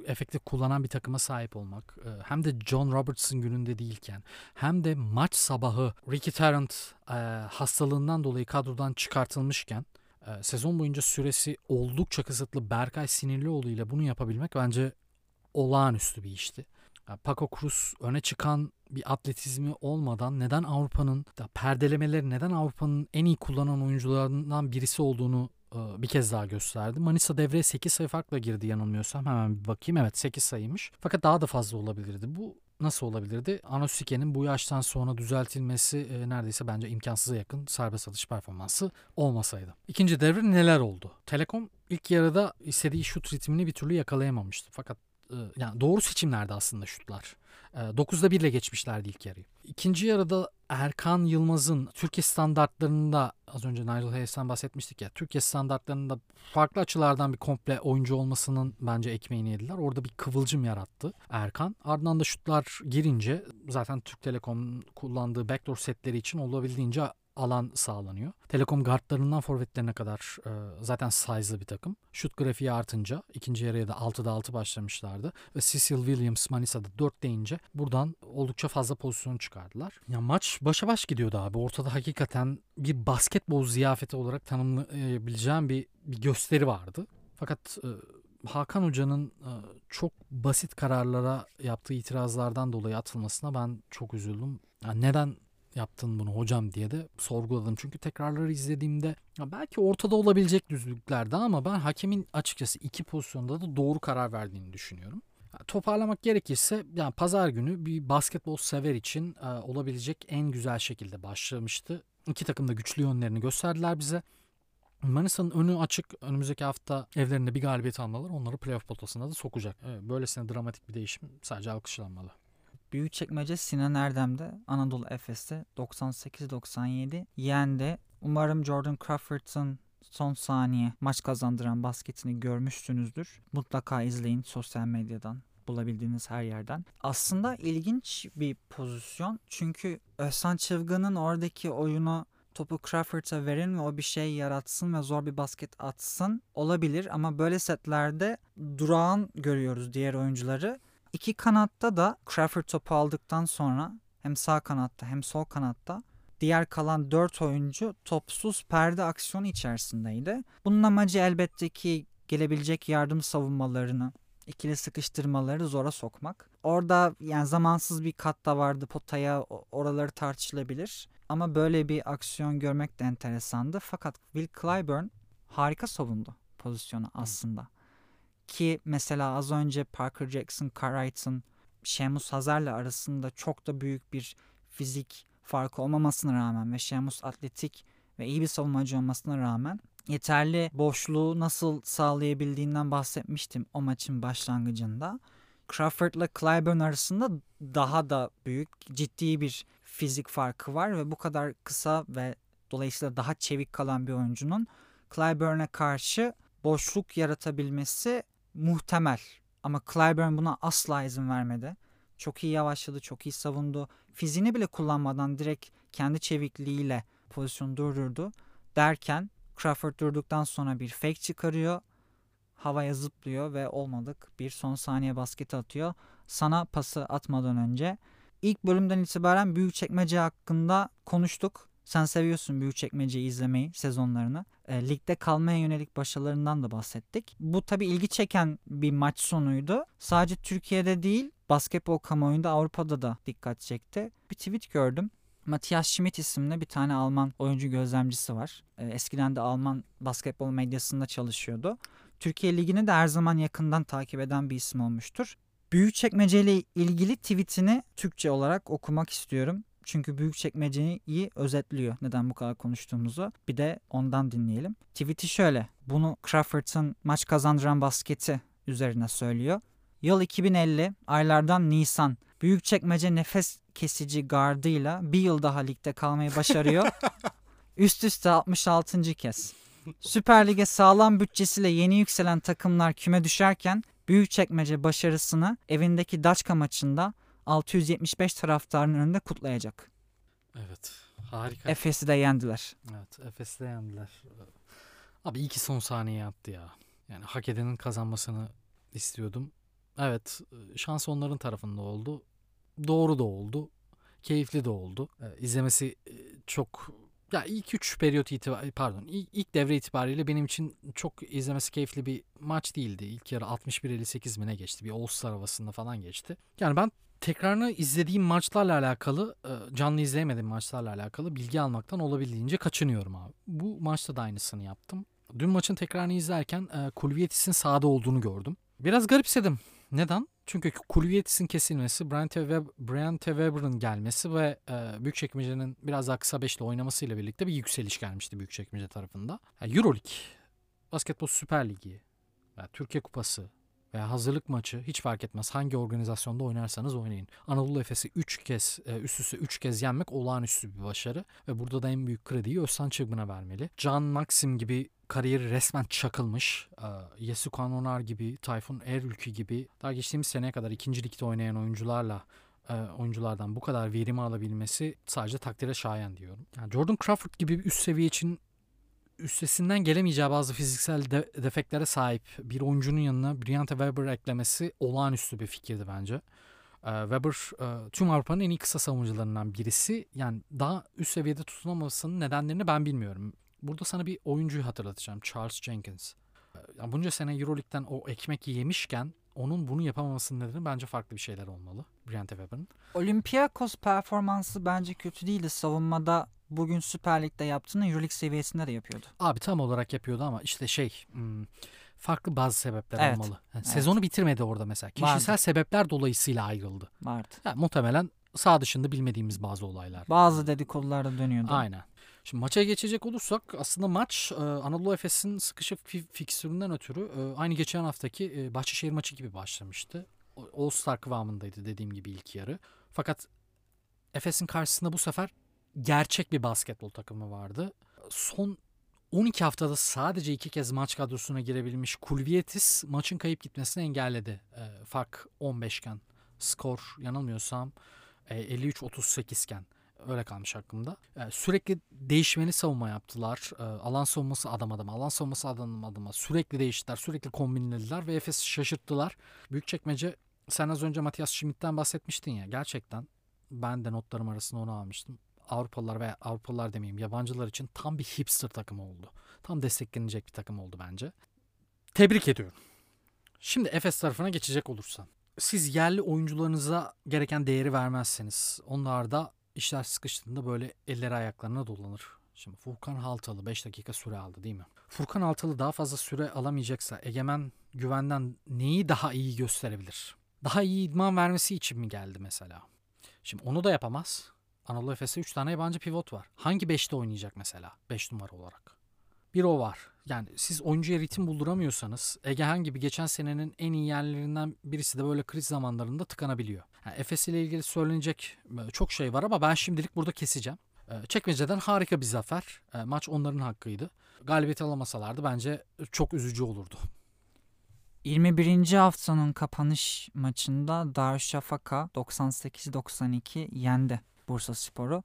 efektif kullanan bir takıma sahip olmak hem de John Robertson gününde değilken hem de maç sabahı Ricky Tarrant hastalığından dolayı kadrodan çıkartılmışken sezon boyunca süresi oldukça kısıtlı Berkay Sinirlioğlu ile bunu yapabilmek bence olağanüstü bir işti. Paco Cruz öne çıkan bir atletizmi olmadan neden Avrupa'nın perdelemeleri neden Avrupa'nın en iyi kullanan oyuncularından birisi olduğunu bir kez daha gösterdi. Manisa devreye 8 sayı farkla girdi yanılmıyorsam. Hemen bir bakayım. Evet 8 sayıymış. Fakat daha da fazla olabilirdi. Bu nasıl olabilirdi? Anosike'nin bu yaştan sonra düzeltilmesi e, neredeyse bence imkansıza yakın serbest atış performansı olmasaydı. İkinci devre neler oldu? Telekom ilk yarıda istediği şut ritmini bir türlü yakalayamamıştı. Fakat yani doğru seçimlerdi aslında şutlar. 9'da 1 ile geçmişlerdi ilk yarıyı. İkinci yarıda Erkan Yılmaz'ın Türkiye standartlarında az önce Nigel Hayes'ten bahsetmiştik ya Türkiye standartlarında farklı açılardan bir komple oyuncu olmasının bence ekmeğini yediler. Orada bir kıvılcım yarattı Erkan. Ardından da şutlar girince zaten Türk Telekom kullandığı backdoor setleri için olabildiğince alan sağlanıyor. Telekom guardlarından forvetlerine kadar e, zaten size'lı bir takım. Şut grafiği artınca ikinci yarıya da 6'da 6 başlamışlardı. Ve Cecil Williams Manisa'da 4 deyince buradan oldukça fazla pozisyon çıkardılar. Ya maç başa baş gidiyordu abi. Ortada hakikaten bir basketbol ziyafeti olarak tanımlayabileceğim bir, bir gösteri vardı. Fakat e, Hakan Hoca'nın e, çok basit kararlara yaptığı itirazlardan dolayı atılmasına ben çok üzüldüm. Yani neden yaptın bunu hocam diye de sorguladım. Çünkü tekrarları izlediğimde belki ortada olabilecek düzlüklerdi ama ben hakemin açıkçası iki pozisyonda da doğru karar verdiğini düşünüyorum. toparlamak gerekirse yani pazar günü bir basketbol sever için e, olabilecek en güzel şekilde başlamıştı. İki takım da güçlü yönlerini gösterdiler bize. Manisa'nın önü açık. Önümüzdeki hafta evlerinde bir galibiyet almaları onları playoff potasına da sokacak. Evet, böylesine dramatik bir değişim sadece alkışlanmalı. Büyükçekmece Sinan Erdem'de Anadolu Efes'te 98-97 yendi. Umarım Jordan Crawford'ın son saniye maç kazandıran basketini görmüşsünüzdür. Mutlaka izleyin sosyal medyadan bulabildiğiniz her yerden. Aslında ilginç bir pozisyon. Çünkü Özhan Çılgın'ın oradaki oyunu topu Crawford'a verin ve o bir şey yaratsın ve zor bir basket atsın olabilir ama böyle setlerde durağan görüyoruz diğer oyuncuları. İki kanatta da Crawford topu aldıktan sonra hem sağ kanatta hem sol kanatta diğer kalan dört oyuncu topsuz perde aksiyonu içerisindeydi. Bunun amacı elbette ki gelebilecek yardım savunmalarını ikili sıkıştırmaları zora sokmak. Orada yani zamansız bir kat da vardı potaya oraları tartışılabilir. Ama böyle bir aksiyon görmek de enteresandı. Fakat Will Clyburn harika savundu pozisyonu aslında. Ki mesela az önce Parker Jackson, Cartwright'ın Sheamus Hazar'la arasında çok da büyük bir fizik farkı olmamasına rağmen ve Sheamus atletik ve iyi bir savunmacı olmasına rağmen yeterli boşluğu nasıl sağlayabildiğinden bahsetmiştim o maçın başlangıcında. Crawford'la Clyburn arasında daha da büyük, ciddi bir fizik farkı var ve bu kadar kısa ve dolayısıyla daha çevik kalan bir oyuncunun Clyburn'e karşı boşluk yaratabilmesi muhtemel. Ama Clyburn buna asla izin vermedi. Çok iyi yavaşladı, çok iyi savundu. Fiziğini bile kullanmadan direkt kendi çevikliğiyle pozisyonu durdurdu. Derken Crawford durduktan sonra bir fake çıkarıyor. Havaya zıplıyor ve olmadık bir son saniye basket atıyor. Sana pası atmadan önce İlk bölümden itibaren Büyükçekmece hakkında konuştuk. Sen seviyorsun Büyükçekmece'yi izlemeyi, sezonlarını. E, ligde kalmaya yönelik başarılarından da bahsettik. Bu tabii ilgi çeken bir maç sonuydu. Sadece Türkiye'de değil, basketbol kamuoyunda Avrupa'da da dikkat çekti. Bir tweet gördüm. Matthias Schmidt isimli bir tane Alman oyuncu gözlemcisi var. E, eskiden de Alman basketbol medyasında çalışıyordu. Türkiye Ligi'ni de her zaman yakından takip eden bir isim olmuştur. Büyükçekmece ile ilgili tweetini Türkçe olarak okumak istiyorum. Çünkü Büyükçekmece'yi özetliyor neden bu kadar konuştuğumuzu. Bir de ondan dinleyelim. Tweet'i şöyle. Bunu Crawford'ın maç kazandıran basketi üzerine söylüyor. Yıl 2050 aylardan Nisan. Büyükçekmece nefes kesici gardıyla bir yıl daha ligde kalmayı başarıyor. Üst üste 66. kez. Süper Lig'e sağlam bütçesiyle yeni yükselen takımlar küme düşerken Büyükçekmece başarısını evindeki Daçka maçında 675 taraftarın önünde kutlayacak. Evet. Harika. Efes'i de yendiler. Evet. Efes'i de yendiler. Abi iyi ki son saniye attı ya. Yani hak edenin kazanmasını istiyordum. Evet. Şans onların tarafında oldu. Doğru da oldu. Keyifli de oldu. İzlemesi çok ya ilk 3 periyot itibar pardon ilk, ilk devre itibariyle benim için çok izlemesi keyifli bir maç değildi. İlk yarı 61-58 mi ne geçti? Bir All-Star havasında falan geçti. Yani ben tekrarını izlediğim maçlarla alakalı e, canlı izleyemediğim maçlarla alakalı bilgi almaktan olabildiğince kaçınıyorum abi. Bu maçta da aynısını yaptım. Dün maçın tekrarını izlerken e, Kulviyetis'in sahada olduğunu gördüm. Biraz garipsedim. Neden? Çünkü Kulviyetis'in kesilmesi, Brian T. Brian T. Weber'ın gelmesi ve e, Büyükçekmece'nin biraz daha kısa beşli oynamasıyla birlikte bir yükseliş gelmişti Büyükçekmece tarafında. Yani Euroleague, Basketbol Süper Ligi, yani Türkiye Kupası veya hazırlık maçı hiç fark etmez. Hangi organizasyonda oynarsanız oynayın. Anadolu Efes'i 3 kez e, üst üste 3 kez yenmek olağanüstü bir başarı ve burada da en büyük krediyi Özcan Çılgın'a vermeli. Can Maxim gibi kariyeri resmen çakılmış. E, Yesu Kanonar gibi, Tayfun Erülkü gibi daha geçtiğimiz seneye kadar ikinci ligde oynayan oyuncularla e, oyunculardan bu kadar verimi alabilmesi sadece takdire şayan diyorum. Yani Jordan Crawford gibi bir üst seviye için üstesinden gelemeyeceği bazı fiziksel de- defeklere sahip bir oyuncunun yanına Briante Weber eklemesi olağanüstü bir fikirdi bence. Ee, Weber e, tüm Avrupa'nın en iyi kısa savunucularından birisi. Yani daha üst seviyede tutunamamasının nedenlerini ben bilmiyorum. Burada sana bir oyuncuyu hatırlatacağım. Charles Jenkins. Ee, Yani bunca sene Euroleague'den o ekmek yemişken onun bunu yapamamasının nedeni bence farklı bir şeyler olmalı. Briante Weber'ın. Olympiakos performansı bence kötü değildi. Savunmada bugün Süper Lig'de yaptığını Euroleague seviyesinde de yapıyordu. Abi tam olarak yapıyordu ama işte şey hmm, farklı bazı sebepler Evet, olmalı. Yani evet. Sezonu bitirmedi orada mesela. Kişisel Vardı. sebepler dolayısıyla ayrıldı. Vardı. Yani muhtemelen sağ dışında bilmediğimiz bazı olaylar. Bazı dedikodular da dönüyordu. Aynen. Şimdi maça geçecek olursak aslında maç Anadolu Efes'in sıkışık fi- fikstüründen ötürü aynı geçen haftaki Bahçeşehir maçı gibi başlamıştı. All Star kıvamındaydı dediğim gibi ilk yarı. Fakat Efes'in karşısında bu sefer gerçek bir basketbol takımı vardı. Son 12 haftada sadece iki kez maç kadrosuna girebilmiş Kulvietis maçın kayıp gitmesini engelledi. E, fark 15 iken skor yanılmıyorsam e, 53-38 iken öyle kalmış aklımda. E, sürekli değişmeli savunma yaptılar. E, alan savunması adam adama, alan savunması adam adama sürekli değiştiler, sürekli kombinlediler ve Efes'i şaşırttılar. Büyükçekmece sen az önce Matias Schmidt'ten bahsetmiştin ya gerçekten ben de notlarım arasında onu almıştım. Avrupalılar veya Avrupalılar demeyeyim yabancılar için tam bir hipster takımı oldu. Tam desteklenecek bir takım oldu bence. Tebrik ediyorum. Şimdi Efes tarafına geçecek olursam. Siz yerli oyuncularınıza gereken değeri vermezseniz onlar da işler sıkıştığında böyle elleri ayaklarına dolanır. Şimdi Furkan Haltalı 5 dakika süre aldı değil mi? Furkan Haltalı daha fazla süre alamayacaksa Egemen Güven'den neyi daha iyi gösterebilir? Daha iyi idman vermesi için mi geldi mesela? Şimdi onu da yapamaz. Anadolu Efes'te 3 tane yabancı pivot var. Hangi 5'te oynayacak mesela 5 numara olarak? Bir o var. Yani siz oyuncuya ritim bulduramıyorsanız Egehan gibi geçen senenin en iyi yerlerinden birisi de böyle kriz zamanlarında tıkanabiliyor. Yani Efes ile ilgili söylenecek e, çok şey var ama ben şimdilik burada keseceğim. E, Çekmece'den harika bir zafer. E, Maç onların hakkıydı. Galibiyet alamasalardı bence çok üzücü olurdu. 21. haftanın kapanış maçında Darüşşafaka 98-92 yendi Bursa Spor'u.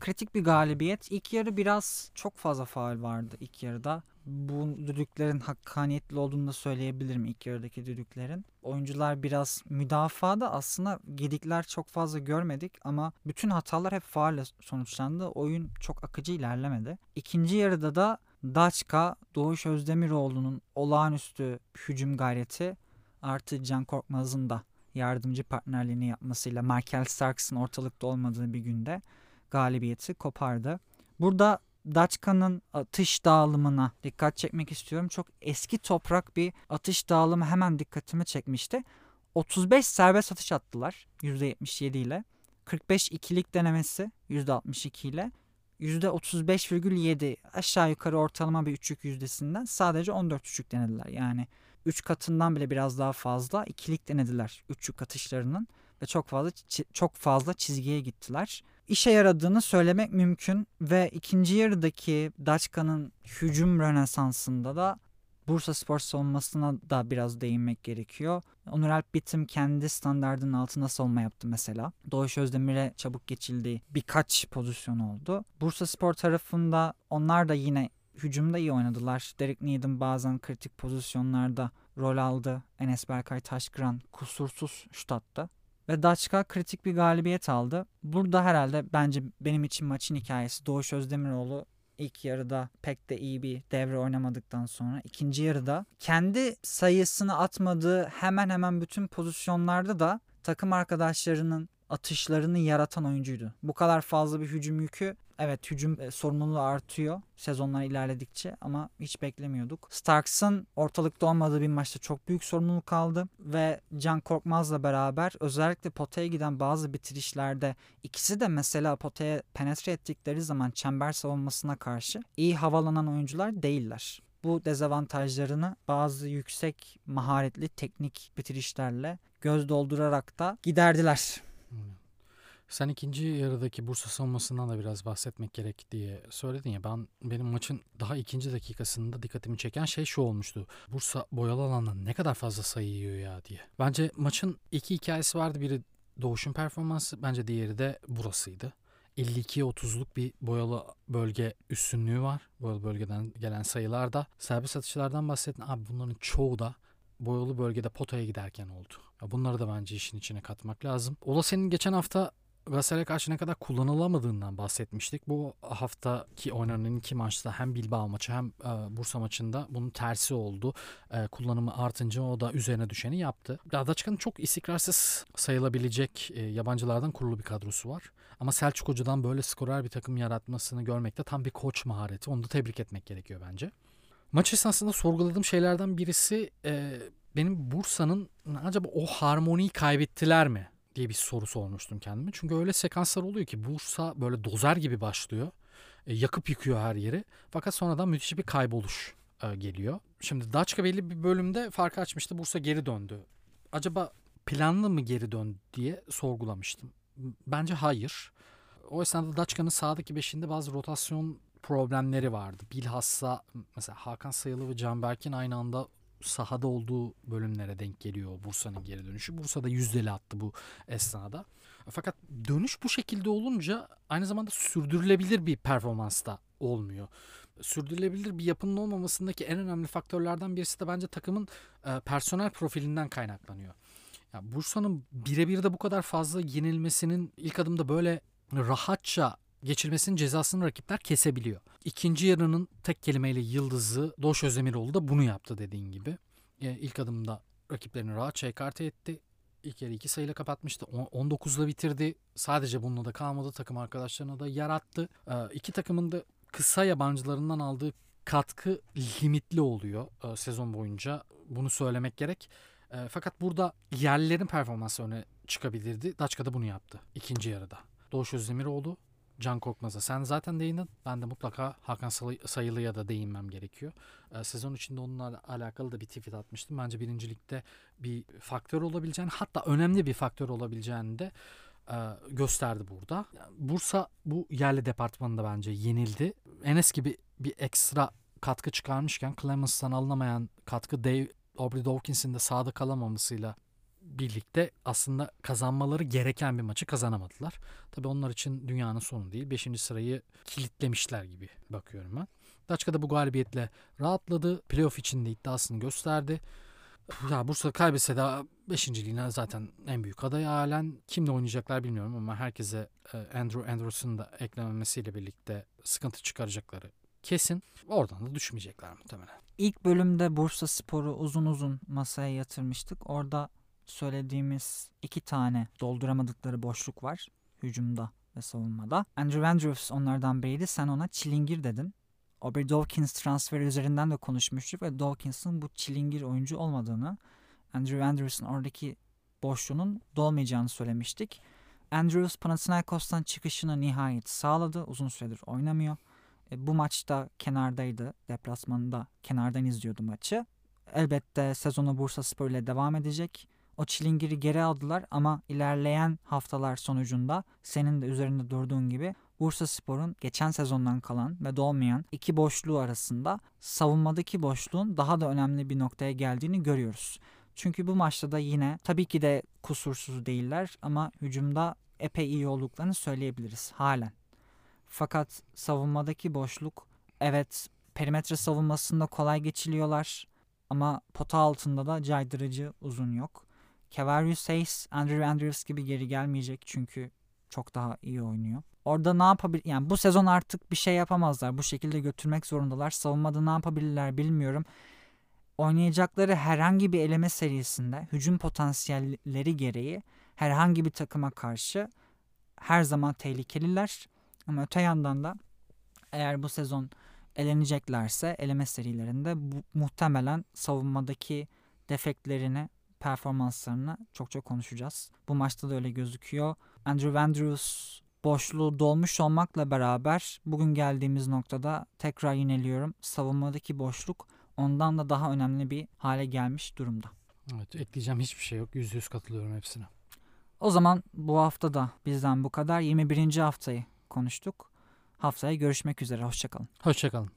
Kritik bir galibiyet. İlk yarı biraz çok fazla faul vardı ilk yarıda. Bu düdüklerin hakkaniyetli olduğunu da söyleyebilirim ilk yarıdaki düdüklerin. Oyuncular biraz müdafada aslında gedikler çok fazla görmedik ama bütün hatalar hep faulle sonuçlandı. Oyun çok akıcı ilerlemedi. İkinci yarıda da Daçka, Doğuş Özdemiroğlu'nun olağanüstü hücum gayreti artı Can Korkmaz'ın da yardımcı partnerliğini yapmasıyla Michael Starks'ın ortalıkta olmadığı bir günde galibiyeti kopardı. Burada Daçka'nın atış dağılımına dikkat çekmek istiyorum. Çok eski toprak bir atış dağılımı hemen dikkatimi çekmişti. 35 serbest atış attılar %77 ile. 45 ikilik denemesi %62 ile. %35,7 aşağı yukarı ortalama bir üçlük yüzdesinden sadece 14 üçlük denediler. Yani 3 katından bile biraz daha fazla ikilik denediler üçlük atışlarının ve çok fazla çok fazla çizgiye gittiler. İşe yaradığını söylemek mümkün ve ikinci yarıdaki Daçka'nın hücum rönesansında da Bursa Spor savunmasına da biraz değinmek gerekiyor. Onur Alp Bitim kendi standardının altında savunma yaptı mesela. Doğuş Özdemir'e çabuk geçildiği birkaç pozisyon oldu. Bursa Spor tarafında onlar da yine hücumda iyi oynadılar. Derek Needham bazen kritik pozisyonlarda rol aldı. Enes Berkay Taşkıran kusursuz şut attı. Ve Daçka kritik bir galibiyet aldı. Burada herhalde bence benim için maçın hikayesi Doğuş Özdemiroğlu ilk yarıda pek de iyi bir devre oynamadıktan sonra ikinci yarıda kendi sayısını atmadığı hemen hemen bütün pozisyonlarda da takım arkadaşlarının atışlarını yaratan oyuncuydu. Bu kadar fazla bir hücum yükü evet hücum e, sorumluluğu artıyor sezonlar ilerledikçe ama hiç beklemiyorduk. Starks'ın ortalıkta olmadığı bir maçta çok büyük sorumluluk kaldı ve Can Korkmaz'la beraber özellikle potaya giden bazı bitirişlerde ikisi de mesela potaya penetre ettikleri zaman çember savunmasına karşı iyi havalanan oyuncular değiller. Bu dezavantajlarını bazı yüksek maharetli teknik bitirişlerle göz doldurarak da giderdiler. Sen ikinci yarıdaki Bursa savunmasından da biraz bahsetmek gerek diye söyledin ya. Ben benim maçın daha ikinci dakikasında dikkatimi çeken şey şu olmuştu. Bursa boyalı alanda ne kadar fazla sayı yiyor ya diye. Bence maçın iki hikayesi vardı. Biri Doğuş'un performansı bence diğeri de burasıydı. 52'ye 30'luk bir boyalı bölge üstünlüğü var. Boyalı bölgeden gelen sayılarda. Serbest atışlardan bahsettin. Abi bunların çoğu da boyalı bölgede potaya giderken oldu. Bunları da bence işin içine katmak lazım. Ola senin geçen hafta Galatasaray'a karşı ne kadar kullanılamadığından bahsetmiştik. Bu haftaki oynanan iki maçta hem Bilbao maçı hem e, Bursa maçında bunun tersi oldu. E, kullanımı artınca o da üzerine düşeni yaptı. Adaçka'nın çok istikrarsız sayılabilecek e, yabancılardan kurulu bir kadrosu var. Ama Selçuk Hoca'dan böyle skorer bir takım yaratmasını görmekte tam bir koç mahareti. Onu da tebrik etmek gerekiyor bence. Maç esnasında sorguladığım şeylerden birisi e, benim Bursa'nın acaba o harmoniyi kaybettiler mi diye bir soru sormuştum kendime. Çünkü öyle sekanslar oluyor ki Bursa böyle dozer gibi başlıyor. E, yakıp yıkıyor her yeri. Fakat sonradan müthiş bir kayboluş e, geliyor. Şimdi Daçka belli bir bölümde farkı açmıştı. Bursa geri döndü. Acaba planlı mı geri döndü diye sorgulamıştım. Bence hayır. O esnada Daçka'nın sağdaki beşinde bazı rotasyon problemleri vardı. Bilhassa mesela Hakan Sayılı ve Canberk'in aynı anda sahada olduğu bölümlere denk geliyor Bursa'nın geri dönüşü. Bursa'da yüzdeli attı bu esnada. Fakat dönüş bu şekilde olunca aynı zamanda sürdürülebilir bir performansta olmuyor. Sürdürülebilir bir yapının olmamasındaki en önemli faktörlerden birisi de bence takımın e, personel profilinden kaynaklanıyor. Ya Bursa'nın birebir de bu kadar fazla yenilmesinin ilk adımda böyle rahatça geçirmesinin cezasını rakipler kesebiliyor. İkinci yarının tek kelimeyle yıldızı Doğuş Özdemiroğlu da bunu yaptı dediğin gibi. E, ilk adımda rakiplerini rahatça ekarte etti. İlk yarı iki sayıyla kapatmıştı. 19'la bitirdi. Sadece bununla da kalmadı. Takım arkadaşlarına da yarattı. E, iki takımın da kısa yabancılarından aldığı katkı limitli oluyor e, sezon boyunca. Bunu söylemek gerek. E, fakat burada yerlilerin performansı öne çıkabilirdi. Daçka da bunu yaptı ikinci yarıda. Doğuş Özdemiroğlu Can Korkmaz'a. Sen zaten değindin. Ben de mutlaka Hakan Sayılı'ya da değinmem gerekiyor. Ee, sezon içinde onunla alakalı da bir tweet atmıştım. Bence birincilikte bir faktör olabileceğini hatta önemli bir faktör olabileceğini de e, gösterdi burada. Bursa bu yerli departmanında bence yenildi. Enes gibi bir ekstra katkı çıkarmışken Clemens'tan alınamayan katkı Dave Aubrey Dawkins'in de sağda kalamamasıyla birlikte aslında kazanmaları gereken bir maçı kazanamadılar. Tabi onlar için dünyanın sonu değil. Beşinci sırayı kilitlemişler gibi bakıyorum ben. Daçka da bu galibiyetle rahatladı. Playoff için de iddiasını gösterdi. Ya Bursa kaybetse de beşinciliğine zaten en büyük aday halen. Kimle oynayacaklar bilmiyorum ama herkese e, Andrew Anderson'ın da eklememesiyle birlikte sıkıntı çıkaracakları kesin. Oradan da düşmeyecekler muhtemelen. İlk bölümde Bursa Spor'u uzun uzun masaya yatırmıştık. Orada söylediğimiz iki tane dolduramadıkları boşluk var hücumda ve savunmada. Andrew Andrews onlardan biriydi. Sen ona çilingir dedin. Aubrey Dawkins transferi üzerinden de konuşmuştuk ve Dawkins'ın bu çilingir oyuncu olmadığını, Andrew Andrews'ın oradaki boşluğunun dolmayacağını söylemiştik. Andrews Panathinaikos'tan çıkışını nihayet sağladı. Uzun süredir oynamıyor. E, bu maçta kenardaydı. Deplasmanında kenardan izliyordu maçı. Elbette sezonu Bursa Spor ile devam edecek. O çilingiri geri aldılar ama ilerleyen haftalar sonucunda senin de üzerinde durduğun gibi Bursa Spor'un geçen sezondan kalan ve dolmayan iki boşluğu arasında savunmadaki boşluğun daha da önemli bir noktaya geldiğini görüyoruz. Çünkü bu maçta da yine tabii ki de kusursuz değiller ama hücumda epey iyi olduklarını söyleyebiliriz halen. Fakat savunmadaki boşluk evet perimetre savunmasında kolay geçiliyorlar ama pota altında da caydırıcı uzun yok. Kevarius Hayes, Andrew Andrews gibi geri gelmeyecek çünkü çok daha iyi oynuyor. Orada ne yapabilir? Yani bu sezon artık bir şey yapamazlar. Bu şekilde götürmek zorundalar. Savunmada ne yapabilirler bilmiyorum. Oynayacakları herhangi bir eleme serisinde hücum potansiyelleri gereği herhangi bir takıma karşı her zaman tehlikeliler. Ama öte yandan da eğer bu sezon eleneceklerse eleme serilerinde bu, muhtemelen savunmadaki defektlerini performanslarını çok çok konuşacağız. Bu maçta da öyle gözüküyor. Andrew Andrews boşluğu dolmuş olmakla beraber bugün geldiğimiz noktada tekrar yineliyorum. Savunmadaki boşluk ondan da daha önemli bir hale gelmiş durumda. Evet ekleyeceğim hiçbir şey yok. Yüzde yüz katılıyorum hepsine. O zaman bu hafta da bizden bu kadar. 21. haftayı konuştuk. Haftaya görüşmek üzere. Hoşçakalın. Hoşçakalın.